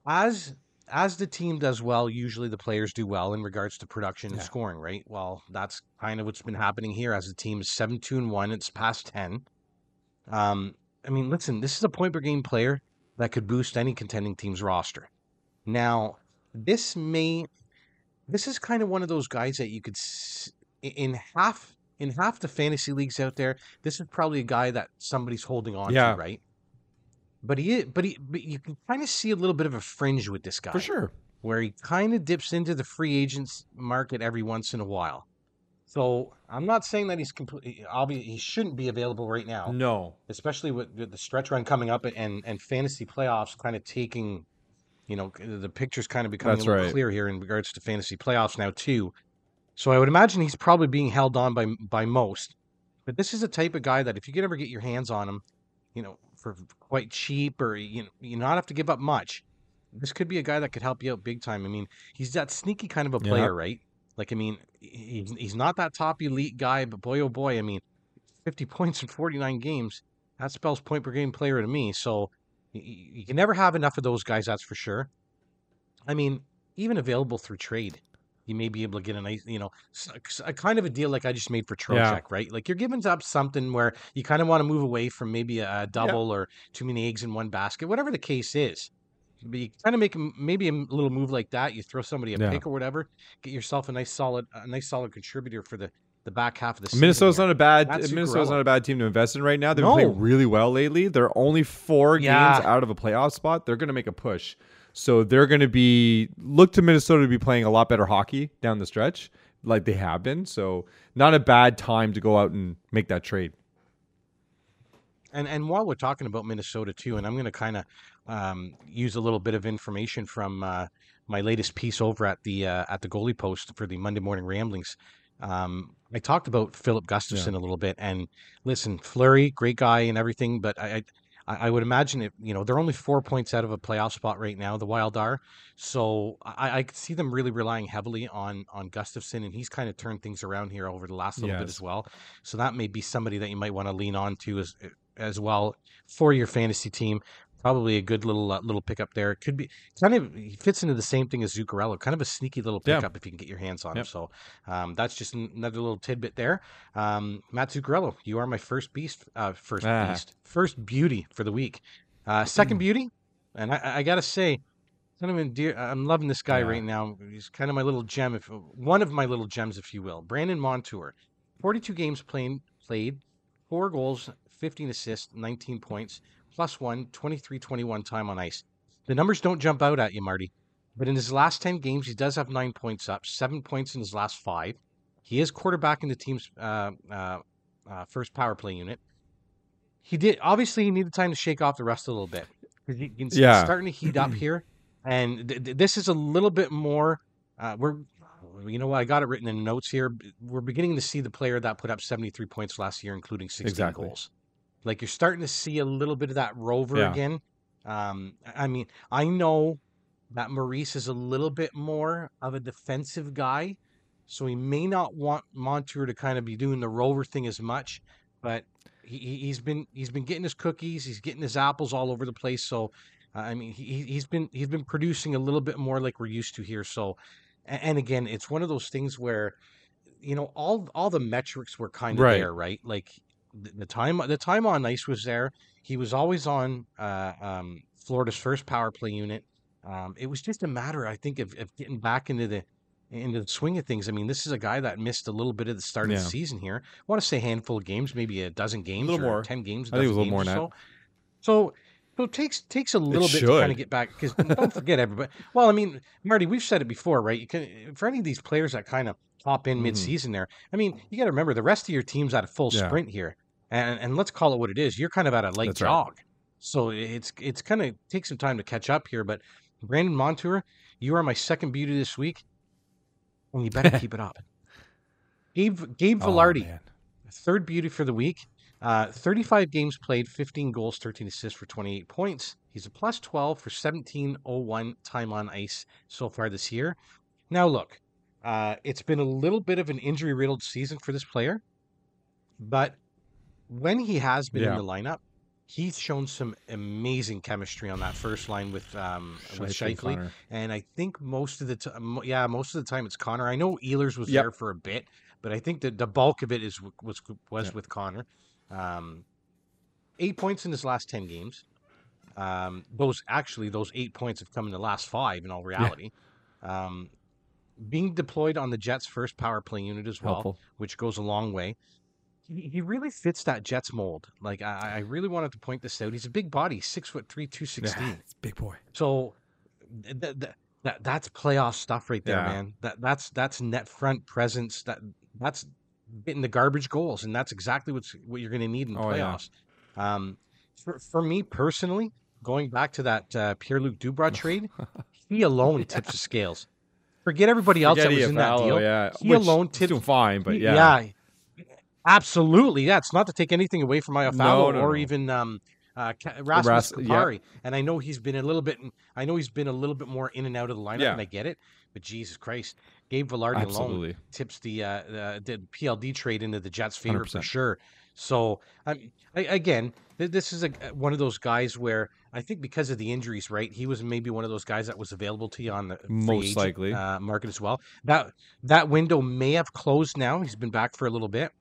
as as the team does well, usually the players do well in regards to production and Yeah. scoring, right? Well, that's kind of what's been happening here as the team is 7 2 and 1. It's past 10. Um, I mean, listen, this is a point per game player that could boost any contending team's roster. Now, this may, this is kind of one of those guys that you could, in half, in half the fantasy leagues out there, this is probably a guy that somebody's holding on Yeah. to, right? But he, but he, but you can kind of see a little bit of a fringe with this guy For sure. where he kind of dips into the free agents market every once in a while. So I'm not saying that he's completely obvious. He shouldn't be available right now No. especially with, with the stretch run coming up and and fantasy playoffs kind of taking you know the picture's kind of becoming That's a little right. clear here in regards to fantasy playoffs now too so i would imagine he's probably being held on by by most but this is a type of guy that if you could ever get your hands on him you know for quite cheap or you know you not have to give up much this could be a guy that could help you out big time i mean he's that sneaky kind of a Yeah. player right like i mean he's, he's not that top elite guy but boy oh boy i mean 50 (laughs) points in 49 games that spells point per game player to me. So you, you can never have enough of those guys. That's for sure. I mean, even available through trade, you may be able to get a nice, you know, a kind of a deal like I just made for Trocheck, yeah. right? Like you're giving up something where you kind of want to move away from maybe a double yeah. or too many eggs in one basket, whatever the case is. But you kind of make maybe a little move like that. You throw somebody a yeah. pick or whatever, get yourself a nice solid, a nice solid contributor for the the back half of the season. Minnesota's not a bad That's Minnesota's not a bad team to invest in right now. They've no. been playing really well lately. They're only four games out of a playoff spot. They're going to make a push. So they're going to be look to Minnesota to be playing a lot better hockey down the stretch, like they have been. So not a bad time to go out and make that trade. And and while we're talking about Minnesota too, and I'm going to kind of um, use a little bit of information from uh, my latest piece over at the uh, at the goalie post for the Monday Morning Ramblings. Um, I talked about Filip Gustavsson yeah. a little bit, and listen, Fleury, great guy and everything, but I, I, I would imagine it. You know, they're only four points out of a playoff spot right now. The Wild are, so I, I see them really relying heavily on on Gustavsson, and he's kind of turned things around here over the last little yes. bit as well. So that may be somebody that you might want to lean on to as as well for your fantasy team probably a good little uh, little pickup there. It could be kind of he fits into the same thing as Zuccarello, kind of a sneaky little pickup yeah. if you can get your hands on yep. him. So um, that's just another little tidbit there. Um, Matt Zuccarello, you are my first beast, uh, first ah. beast, first beauty for the week. Uh, second beauty, and I, I gotta say, kind of endear, I'm loving this guy yeah. right now. He's kind of my little gem, if one of my little gems, if you will. Brandon Montour, 42 games playing, played, four goals, 15 assists, 19 points plus one, 23 21 time on ice. The numbers don't jump out at you, Marty. But in his last 10 games, he does have nine points up, seven points in his last five. He is quarterback in the team's uh, uh, uh, first power play unit. He did obviously he needed time to shake off the rust a little bit because you can see yeah. starting to heat up (clears throat) here, and th- th- this is a little bit more. Uh, we're you know what I got it written in notes here. We're beginning to see the player that put up 73 points last year, including 16 exactly. goals. Like you're starting to see a little bit of that rover yeah. again. Um, I mean, I know that Maurice is a little bit more of a defensive guy, so he may not want Montour to kind of be doing the rover thing as much. But he, he's been he's been getting his cookies, he's getting his apples all over the place. So, uh, I mean, he, he's been he's been producing a little bit more like we're used to here. So, and again, it's one of those things where you know all all the metrics were kind of right. there, right? Like the time the time on ice was there. He was always on uh, um, Florida's first power play unit. Um, it was just a matter, I think, of, of, getting back into the into the swing of things. I mean, this is a guy that missed a little bit of the start yeah. of the season here. I want to say handful of games, maybe a dozen games, a little more, ten games. I think it was a little more now. So. so, so it takes takes a little it bit should. to kind of get back because don't forget everybody. Well, I mean, Marty, we've said it before, right? You can for any of these players that kind of pop in mm-hmm. mid-season there. I mean, you got to remember the rest of your team's at a full yeah. sprint here and and let's call it what it is. You're kind of at a late That's jog, right. so it's it's kind of takes some time to catch up here. But Brandon Montour, you are my second beauty this week, and you better (laughs) keep it up. Gabe Gabe oh, Vilardi, third beauty for the week. Uh, 35 games played, 15 goals, 13 assists for 28 points. He's a plus 12 for 1701 time on ice so far this year. Now, look, uh, it's been a little bit of an injury riddled season for this player, but when he has been yeah. in the lineup, he's shown some amazing chemistry on that first line with um with Scheifele. And I think most of the time, yeah, most of the time it's Connor. I know Ehlers was yep. there for a bit, but I think that the bulk of it is was was yep. with Connor. Um, eight points in his last ten games. Um, those actually those eight points have come in the last five. In all reality, yeah. um, being deployed on the Jets' first power play unit as well, Helpful. which goes a long way he, he really fits that Jets mold. Like I, I really wanted to point this out. He's a big body, six foot three, two sixteen. Yeah, big boy. So th- th- that that's playoff stuff right there, yeah. man. That that's that's net front presence. That that's getting the garbage goals, and that's exactly what's what you're going to need in oh, playoffs. Yeah. Um, for for me personally, going back to that uh, Pierre Luc Dubois (laughs) trade, he alone tips the scales. Forget everybody else Forget that was in that deal. Yeah. He Which alone tips. Doing fine, but yeah, yeah, Absolutely, yeah. It's not to take anything away from Iafallo no, no, or no. even um, uh, Rasmus Ras- Kupari. Yeah. And I know he's been a little bit. I know he's been a little bit more in and out of the lineup, yeah. and I get it. But Jesus Christ, Gabe Vilardi alone tips the uh, the, the PLD trade into the Jets' favor for 100%. sure. So um, I, again, th- this is a one of those guys where I think because of the injuries, right? He was maybe one of those guys that was available to you on the Most agent, likely. uh, market as well. That that window may have closed now. He's been back for a little bit,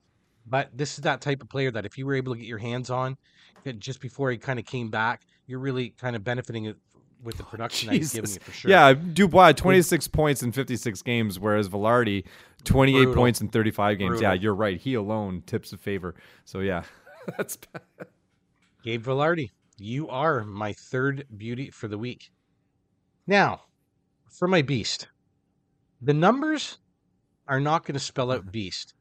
but this is that type of player that if you were able to get your hands on it just before he kind of came back, you're really kind of benefiting it with the oh, production that he's giving you for sure. Yeah, Dubois, 26 points in 56 games, whereas Vilardi, 28 Brutal. points in 35 games. Yeah, you're right. He alone tips a favor. So, yeah, (laughs) that's bad. Gabe Vilardi, you are my third beauty for the week. Now, for my beast, the numbers are not going to spell out mm-hmm. beast,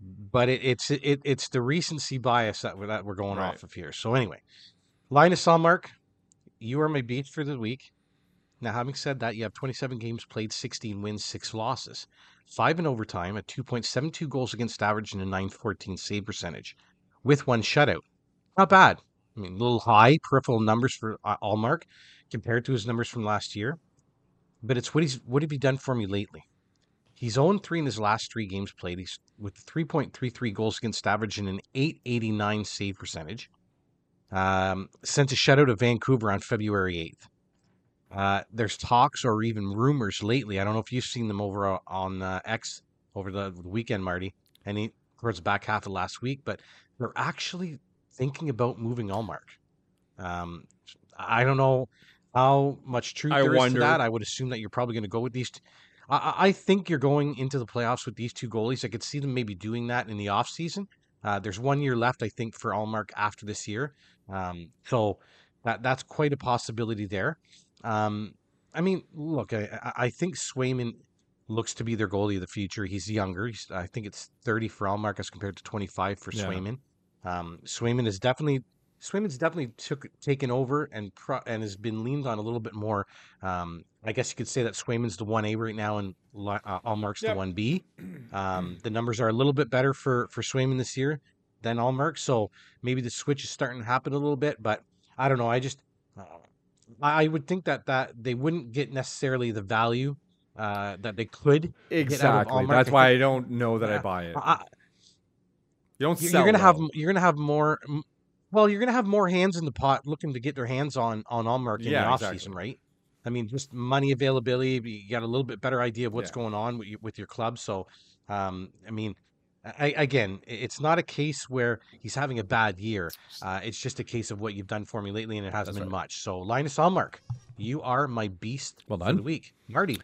but it, it's it, it's the recency bias that we're, that we're going Right. off of here. So anyway, Linus Ullmark, you are my beast for the week. Now, having said that, you have 27 games played, 16 wins, six losses, five in overtime, a 2.72 goals against average, and a 914 save percentage, with one shutout. Not bad. I mean, a little high peripheral numbers for uh, Ullmark compared to his numbers from last year, but it's what he's what have he done for me lately? He's 0 3 in his last three games played. He's with 3.33 goals against average and an 889 save percentage. Um, sent a shutout of Vancouver on February 8th. Uh, there's talks or even rumors lately. I don't know if you've seen them over uh, on uh, X over the, the weekend, Marty, and he, towards the back half of last week, but they're actually thinking about moving Ullmark. Um, I don't know how much truth I there is wonder- to that. I would assume that you're probably going to go with these. T- I, I- think you're going into the playoffs with these two goalies. I could see them maybe doing that in the offseason. Uh, there's one year left, I think, for Ullmark after this year. Um, so that that's quite a possibility there. Um, I mean, look, I, I- I think Swayman looks to be their goalie of the future. He's younger. He's, I think it's 30 for Ullmark as compared to 25 for Yeah. Swayman. Um, Swayman is definitely Swayman's definitely took taken over and pro, and has been leaned on a little bit more. Um, I guess you could say that Swayman's the one A right now and Li- uh, Ullmark's the one B. (clears throat) Um, the numbers are a little bit better for for Swayman this year than Ullmark, so maybe the switch is starting to happen a little bit. But I don't know. I just uh, I I would think that that they wouldn't get necessarily the value uh, that they could. out of Exactly. Ullmark, That's I why I don't know that I buy it. I, You don't you're sell you're gonna have you're gonna have more. Well, you're gonna have more hands in the pot looking to get their hands on on Ullmark in Yeah, the exactly. offseason, right? I mean, just money availability. You got a little bit better idea of what's Yeah. going on with your, with your club. So, um, I mean, I, again, it's not a case where he's having a bad year. Uh, it's just a case of what you've done for me lately, and it hasn't That's been right. much. So, Linus Ullmark, you are my beast Well for the week. Marty,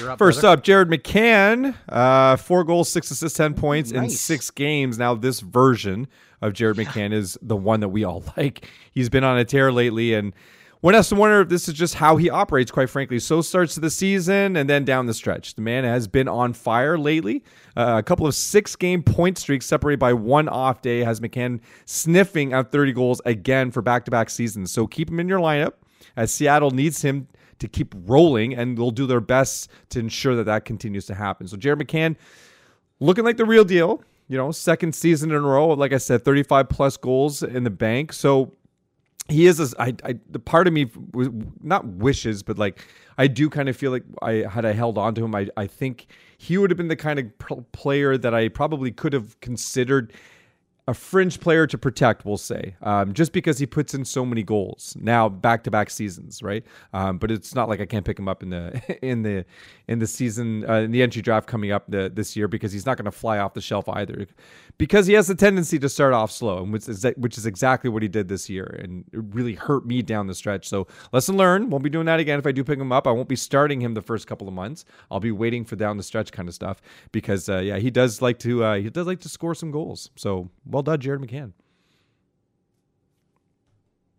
up. First brother. up, Jared McCann, uh, four goals, six assists, ten points in six games. Now, this version of Jared McCann is the one that we all (laughs) like. He's been on a tear lately, and one has to wonder if this is just how he operates. Quite frankly, so starts the season and then down the stretch. The man has been on fire lately. Uh, a couple of six-game point streaks separated by one off day has McCann sniffing at 30 goals again for back-to-back seasons. So keep him in your lineup as Seattle needs him to keep rolling, and they'll do their best to ensure that that continues to happen. So Jared McCann looking like the real deal. You know, second season in a row, like I said, 35 plus goals in the bank. So he is a, I, I the part of me not wishes but like i do kind of feel like i had i held on to him i, I think he would have been the kind of player that i probably could have considered a fringe player to protect, we'll say, um, just because he puts in so many goals now, back to back seasons, right? Um, but it's not like I can't pick him up in the (laughs) in the in the season uh, in the entry draft coming up the, this year because he's not going to fly off the shelf either, because he has a tendency to start off slow, and which is which is exactly what he did this year, and it really hurt me down the stretch. So lesson learned. Won't be doing that again if I do pick him up. I won't be starting him the first couple of months. I'll be waiting for down the stretch kind of stuff because uh, yeah, he does like to uh, he does like to score some goals. So well done, Jared McCann.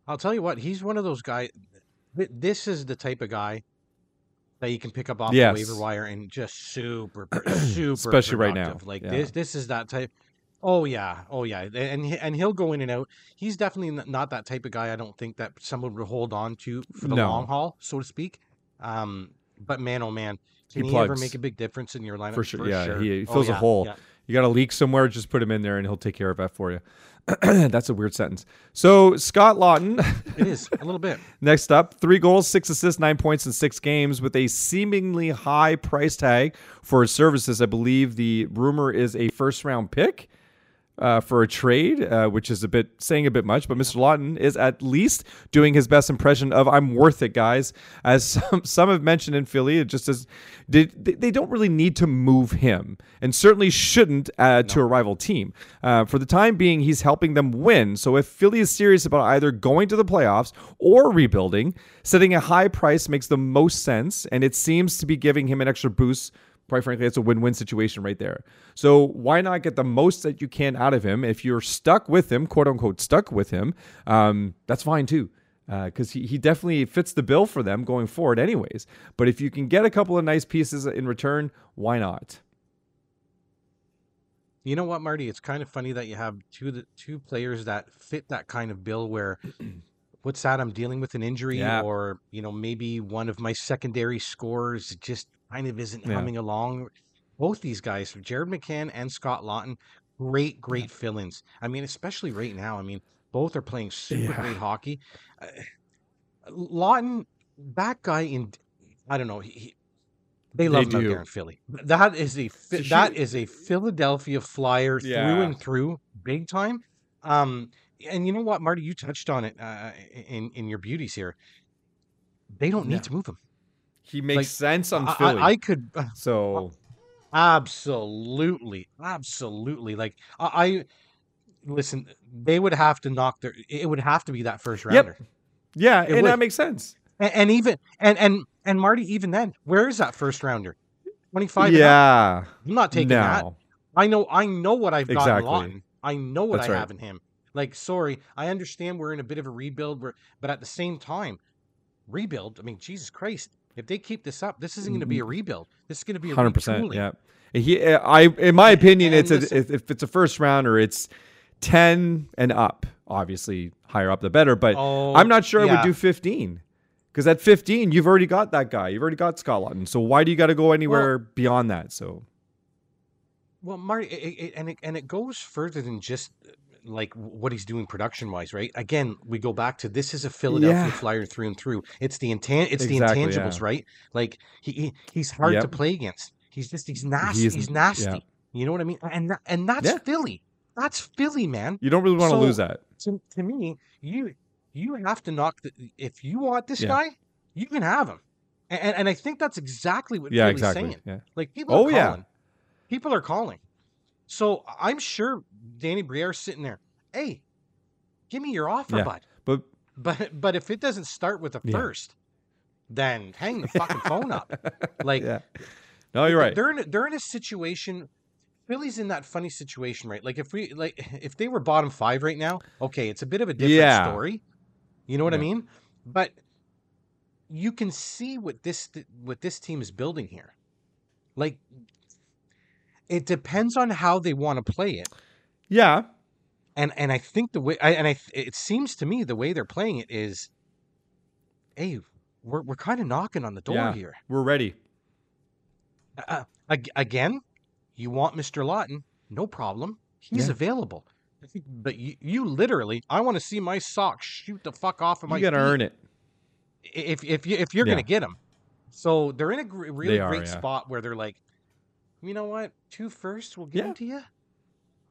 I'll tell you what, he's one of those guys. This is the type of guy that you can pick up off Yes. the waiver wire and just super, (clears throat) super, Especially right now. Like Yeah. this, this is that type. Oh yeah, oh yeah, and and he'll go in and out. He's definitely not that type of guy. I don't think that someone would hold on to for the No. long haul, so to speak. Um, but man, oh man, can He he, ever make a big difference in your lineup? For sure, yeah, he- he Oh, fills a hole. yeah. You got a leak somewhere, just put him in there, and he'll take care of that for you. (clears throat) That's a weird sentence. So Scott Laughton, (laughs) It is a little bit. (laughs) next up, three goals, six assists, nine points in six games with a seemingly high price tag for his services. I believe the rumor is a first round pick uh, for a trade, uh, which is a bit saying a bit much. But Mr. Laughton is at least doing his best impression of "I'm worth it, guys." As (laughs) some some have mentioned in Philly, it just as they, they don't really need to move him, and certainly shouldn't uh, to a rival team. Uh, for the time being, he's helping them win. So if Philly is serious about either going to the playoffs or rebuilding, setting a high price makes the most sense, and it seems to be giving him an extra boost quite frankly, it's a win-win situation right there. So why not get the most that you can out of him? If you're stuck with him, quote unquote, stuck with him, um, that's fine too. Because he, he definitely fits the bill for them going forward, anyways. But if you can get a couple of nice pieces in return, why not? You know what, Marty? It's kind of funny that you have two the two players that fit that kind of bill where (clears throat) what's that? I'm dealing with an injury Yeah. or, you know, maybe one of my secondary scores just kind of isn't Yeah. humming along. Both these guys, Jared McCann and Scott Laughton, great, great fill-ins. I mean, especially right now. I mean, both are playing super Yeah. great hockey. Uh, Laughton, that guy in, I don't know, he, he- they love They him out do. there in Philly. That is a Phi- It's a that is a Philadelphia Flyer through and through, big time. Um, and you know what, Marty, you touched on it uh, in in your beauties here. They don't need Yeah. to move him. He makes Like, sense on I, Philly. I, I could uh, (sighs) so absolutely, absolutely. Like I, I listen, they would have to knock their. It would have to be that first Yep. rounder. yeah, It and would. that makes sense. And, and even and and and Marty, even then, where is that first rounder? Twenty five. Yeah, I'm not taking that. I know I know what I've got in Exactly. Laughton. I know what That's I right. have in him. Like, sorry, I understand we're in a bit of a rebuild, but at the same time, rebuild. I mean, Jesus Christ, if they keep this up, this isn't going to be a rebuild. This is going to be a Mm-hmm. hundred percent. retooling. Yeah, he. I, in my opinion, and it's a, listen- if, if it's a first rounder, it's ten and up. Obviously, higher up the better. But Oh, I'm not sure I would do fifteen. Because at 15, you've already got that guy. You've already got Scott Laughton. So why do you got to go anywhere beyond that? So Well, Marty, it, it, and it and it goes further than just uh, like what he's doing production wise, right? Again, we go back to this is a Philadelphia Yeah. Flyer through and through. It's the intan- it's Exactly, the intangibles, yeah. right? Like he, he he's hard to play against. He's just he's nasty. He's- He's, nasty. yeah. You know what I mean? And and that's Yeah. Philly. That's Philly, man. you don't really want to lose that. To, to me, you you have to knock the if you want this guy, you can have him. And, and I think that's exactly what Yeah, Philly's exactly. saying. Yeah. Like people Oh, are yeah. calling. People are calling. So I'm sure Danny Briere's sitting there. Hey, give me your offer, Yeah. bud. But But but if it doesn't start with a Yeah. first, then hang the fucking phone up. (laughs) Like yeah. No, you're right. they're in a, they're in a situation. Philly's in that funny situation, right? Like if we like if they were bottom five right now, okay, it's a bit of a different Yeah. story. You know what I mean? But you can see what this what this team is building here. Like it depends on how they want to play it. Yeah. And and I think the way I, and I it seems to me the way they're playing it is hey, we're we're kind of knocking on the door Yeah. here. We're ready. Uh, ag- again, you want Mr. Laughton, no problem. He's Yeah. available. But you, you literally, I want to see my socks shoot the fuck off of my You got to feet earn it. if if you if you're Yeah. gonna get them. So they're in a gr- really are, great spot where they're like, you know what, two firsts, we'll give Yeah. them to you.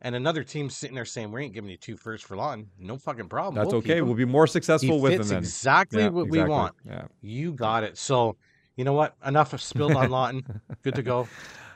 And another team's sitting there saying, "We ain't giving you two firsts for Laughton. No fucking problem. That's we'll okay. We'll be more He successful with them fits then. exactly Yeah, what we want. Yeah. You got it. So, you know what? Enough of spilled on (laughs) Laughton. Good to go.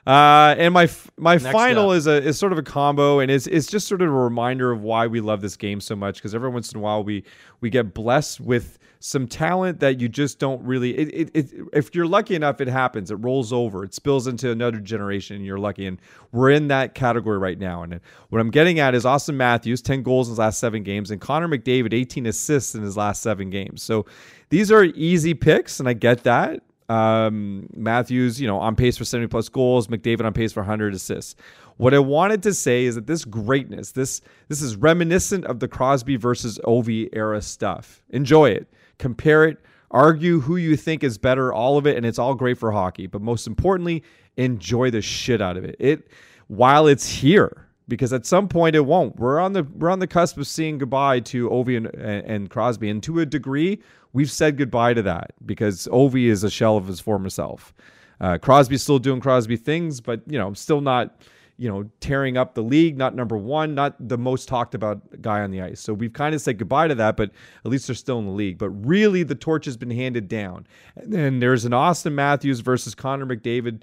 Uh, and my my Next final up. is a is sort of a combo, and it's it's just sort of a reminder of why we love this game so much. Because every once in a while we we get blessed with some talent that you just don't really. It, it, it if you're lucky enough, it happens. It rolls over. It spills into another generation. and You're lucky, and we're in that category right now. And what I'm getting at is Auston Matthews, 10 goals in his last seven games, and Connor McDavid, 18 assists in his last seven games. So these are easy picks, and I get that. Um, Matthews, you know, on pace for 70 plus goals. McDavid on pace for 100 assists. What I wanted to say is that this greatness, this this is reminiscent of the Crosby versus Ovi era stuff. Enjoy it, compare it, argue who you think is better, all of it, and it's all great for hockey. But most importantly, enjoy the shit out of it. It while it's here, because at some point it won't. We're on the we're on the cusp of seeing goodbye to Ovi and, and Crosby, and to a degree, we've said goodbye to that because Ovi is a shell of his former self. Uh, Crosby's still doing Crosby things, but you know, still not you know tearing up the league, not number one, not the most talked about guy on the ice. So we've kind of said goodbye to that, but at least they're still in the league. But really, the torch has been handed down. And then there's an Auston Matthews versus Connor McDavid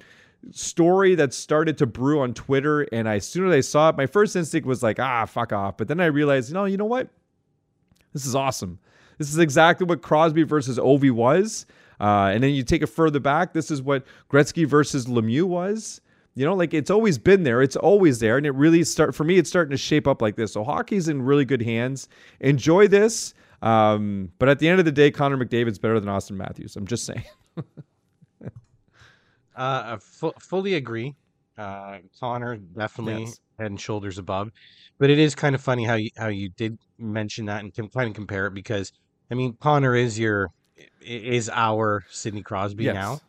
story that started to brew on Twitter. And I, as soon as I saw it, my first instinct was like, ah, fuck off. But then I realized, no, you know what? This is awesome. This is exactly what Crosby versus Ovi was. Uh, and then you take it further back. This is what Gretzky versus Lemieux was. You know, like it's always been there. It's always there, and it really start for me. It's starting to shape up like this. So hockey's in really good hands. Enjoy this. Um, but at the end of the day, Connor McDavid's better than Auston Matthews. I'm just saying. (laughs) Uh, I fully agree. Uh, Connor definitely Yes. head and shoulders above, but it is kind of funny how you how you did mention that and can kind of compare it because I mean Connor is your is our Sidney Crosby Yes. now,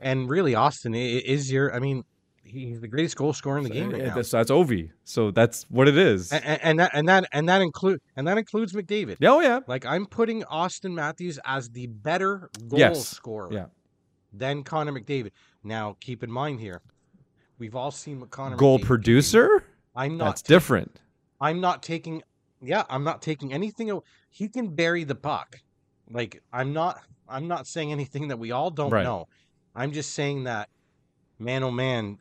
and really Auston is your. I mean, he's the greatest goal scorer in the game right Yeah, now, that's, that's Ovi. So that's what it is. and, and that and that and that include and that includes McDavid. oh yeah. Like I'm putting Auston Matthews as the better goal Yes. scorer Yeah. than Connor McDavid. Now keep in mind here, we've all seen what Connor Goal McDavid producer. I'm not. That's ta- different. I'm not taking. Yeah, I'm not taking anything. aw- He can bury the puck. Like I'm not. I'm not saying anything that we all don't Right. know. I'm just saying that, man, oh man,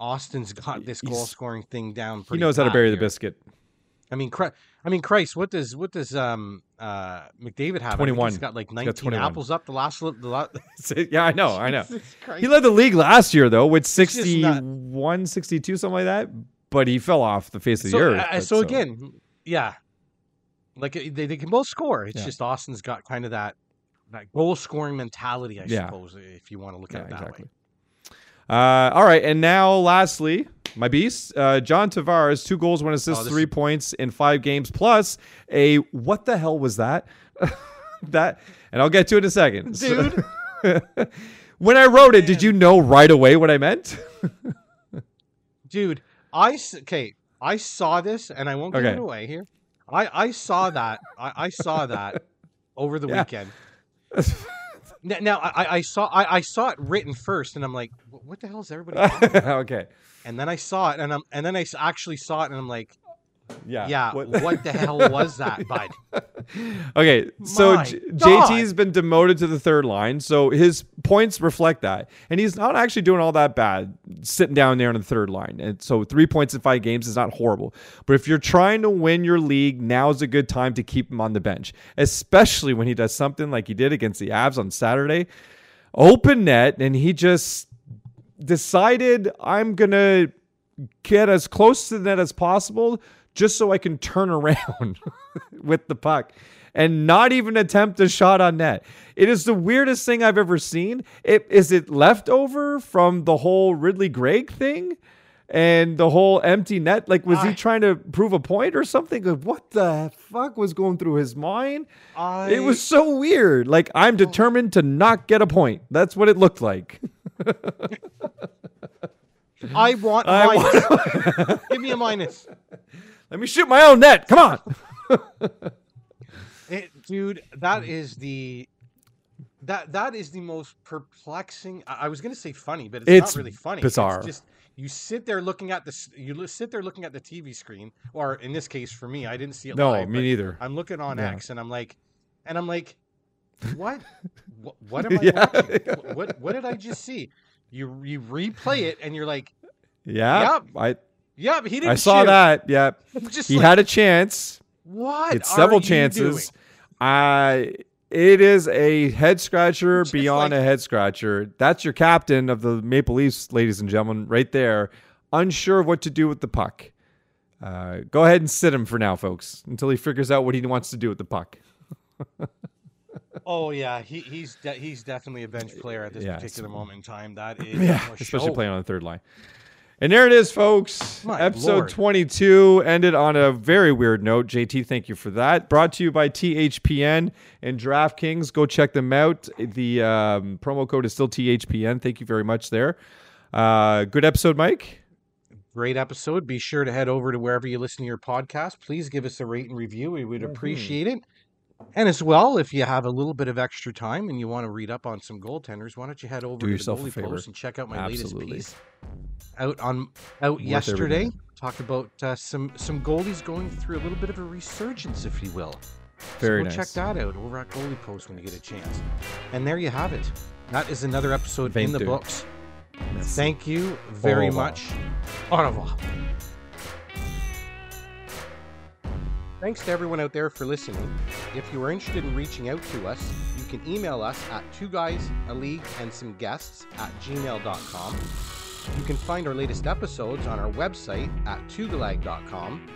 Auston's got this goal scoring thing down. He knows how to bury the biscuit. I mean, I mean, Christ, what does what does um uh McDavid have? 21. He's got like 19 21. apples up the last the last. (laughs) (laughs) yeah, I know. I know. He led the league last year though with just 61, 62, something like that. But he fell off the face of so, the earth. uh, but so again, yeah, like uh, they, they can both score. It's Yeah. just Austin's got kind of that that goal scoring mentality, I Yeah. suppose, if you want to look Yeah, at it that exactly. way. Uh, all right, and now lastly, my beast, uh, John Tavares, two goals, one assist, Oh, three points in five games, plus a what the hell was that? (laughs) that, and I'll get to it in a second, So- (laughs) when I wrote it, did you know right away what I meant? (laughs) Dude, I okay, I saw this, and I won't give Okay. it away here. I I saw that. I, I saw that over the Yeah. weekend. Now, now I, I- saw I, I saw it written first, and I'm like, what the hell is everybody? (laughs) talking about?" okay, and then I saw it, and I'm and then I actually saw it, and I'm like, yeah, yeah, what, the (laughs) hell was that, bud? Okay, so J- JT's been demoted to the third line, so his points reflect that, and he's not actually doing all that bad sitting down there in the third line. And so three points in five games is not horrible, but if you're trying to win your league, now's a good time to keep him on the bench, especially when he does something like he did against the Avs on Saturday, open net, and he just decided I'm gonna get as close to the net as possible just so I can turn around (laughs) with the puck and not even attempt a shot on net. It is the weirdest thing I've ever seen. It is it leftover from the whole Ridly Greig thing and the whole empty net. Like, was he trying to prove a point or something? Like, What the fuck was going through his mind? I, It was so weird. Like, I'm oh. determined to not get a point. That's what it looked like. (laughs) I want I minus. Give me a minus. (laughs) Let me shoot my own net. Come on. It, dude, that is the that that is the most perplexing. I, I was gonna say funny, but it's, It's not really funny. bizarre. It's just you sit there looking at this. You sit there looking at the TV screen, or in this case, for me, I didn't see it. No, live, me neither. I'm looking on Yeah. X, and I'm like, and I'm like, what? (laughs) what, what am I Yeah, watching? What, what what did I just see? You you replay it, and you're like, (laughs) Yeah. Yep. I yeah, but he didn't. I saw shoot." that. Yep, (laughs) He like, had a chance. what? It's several chances. I it is a head scratcher Just beyond like- a head scratcher. That's your captain of the Maple Leafs, ladies and gentlemen, right there. Unsure of what to do with the puck. Uh, go ahead and sit him for now, folks, until he figures out what he wants to do with the puck. (laughs) Oh yeah, he, he's de- he's definitely a bench player at this Yeah, particular moment in time. That is (laughs) Yeah, especially playing on the third line. And there it is, folks. My Episode Lord. 22 ended on a very weird note. JT, thank you for that. Brought to you by THPN and DraftKings. Go check them out. The um, promo code is still THPN. Thank you very much there. Uh, good episode, Mike. Great episode. Be sure to head over to wherever you listen to your podcast. Please give us a rate and review. We would Mhm. appreciate it. And as well, if you have a little bit of extra time and you want to read up on some goaltenders, why don't you head over Do to the Goalie. Post and check out my Absolutely. latest piece out on out Worth yesterday. everything. Talked about uh, some some goalies going through a little bit of a resurgence, if you will. Very so go nice. check that out over at Goalie Post when you get a chance. And there you have it. That is another episode in the Thank you. books. Merci. Thank you very Au much. Au revoir. Thanks to everyone out there for listening. If you are interested in reaching out to us, you can email us at two guys, a league, and some guests at gmail.com. You can find our latest episodes on our website at tugalag.com,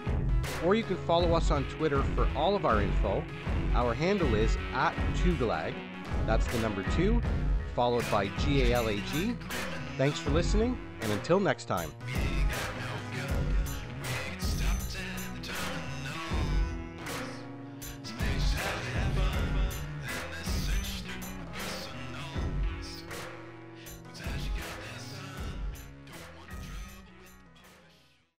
or you can follow us on Twitter for all of our info. Our handle is at tugalag. That's the number two, followed by G A L A G. Thanks for listening, and until next time.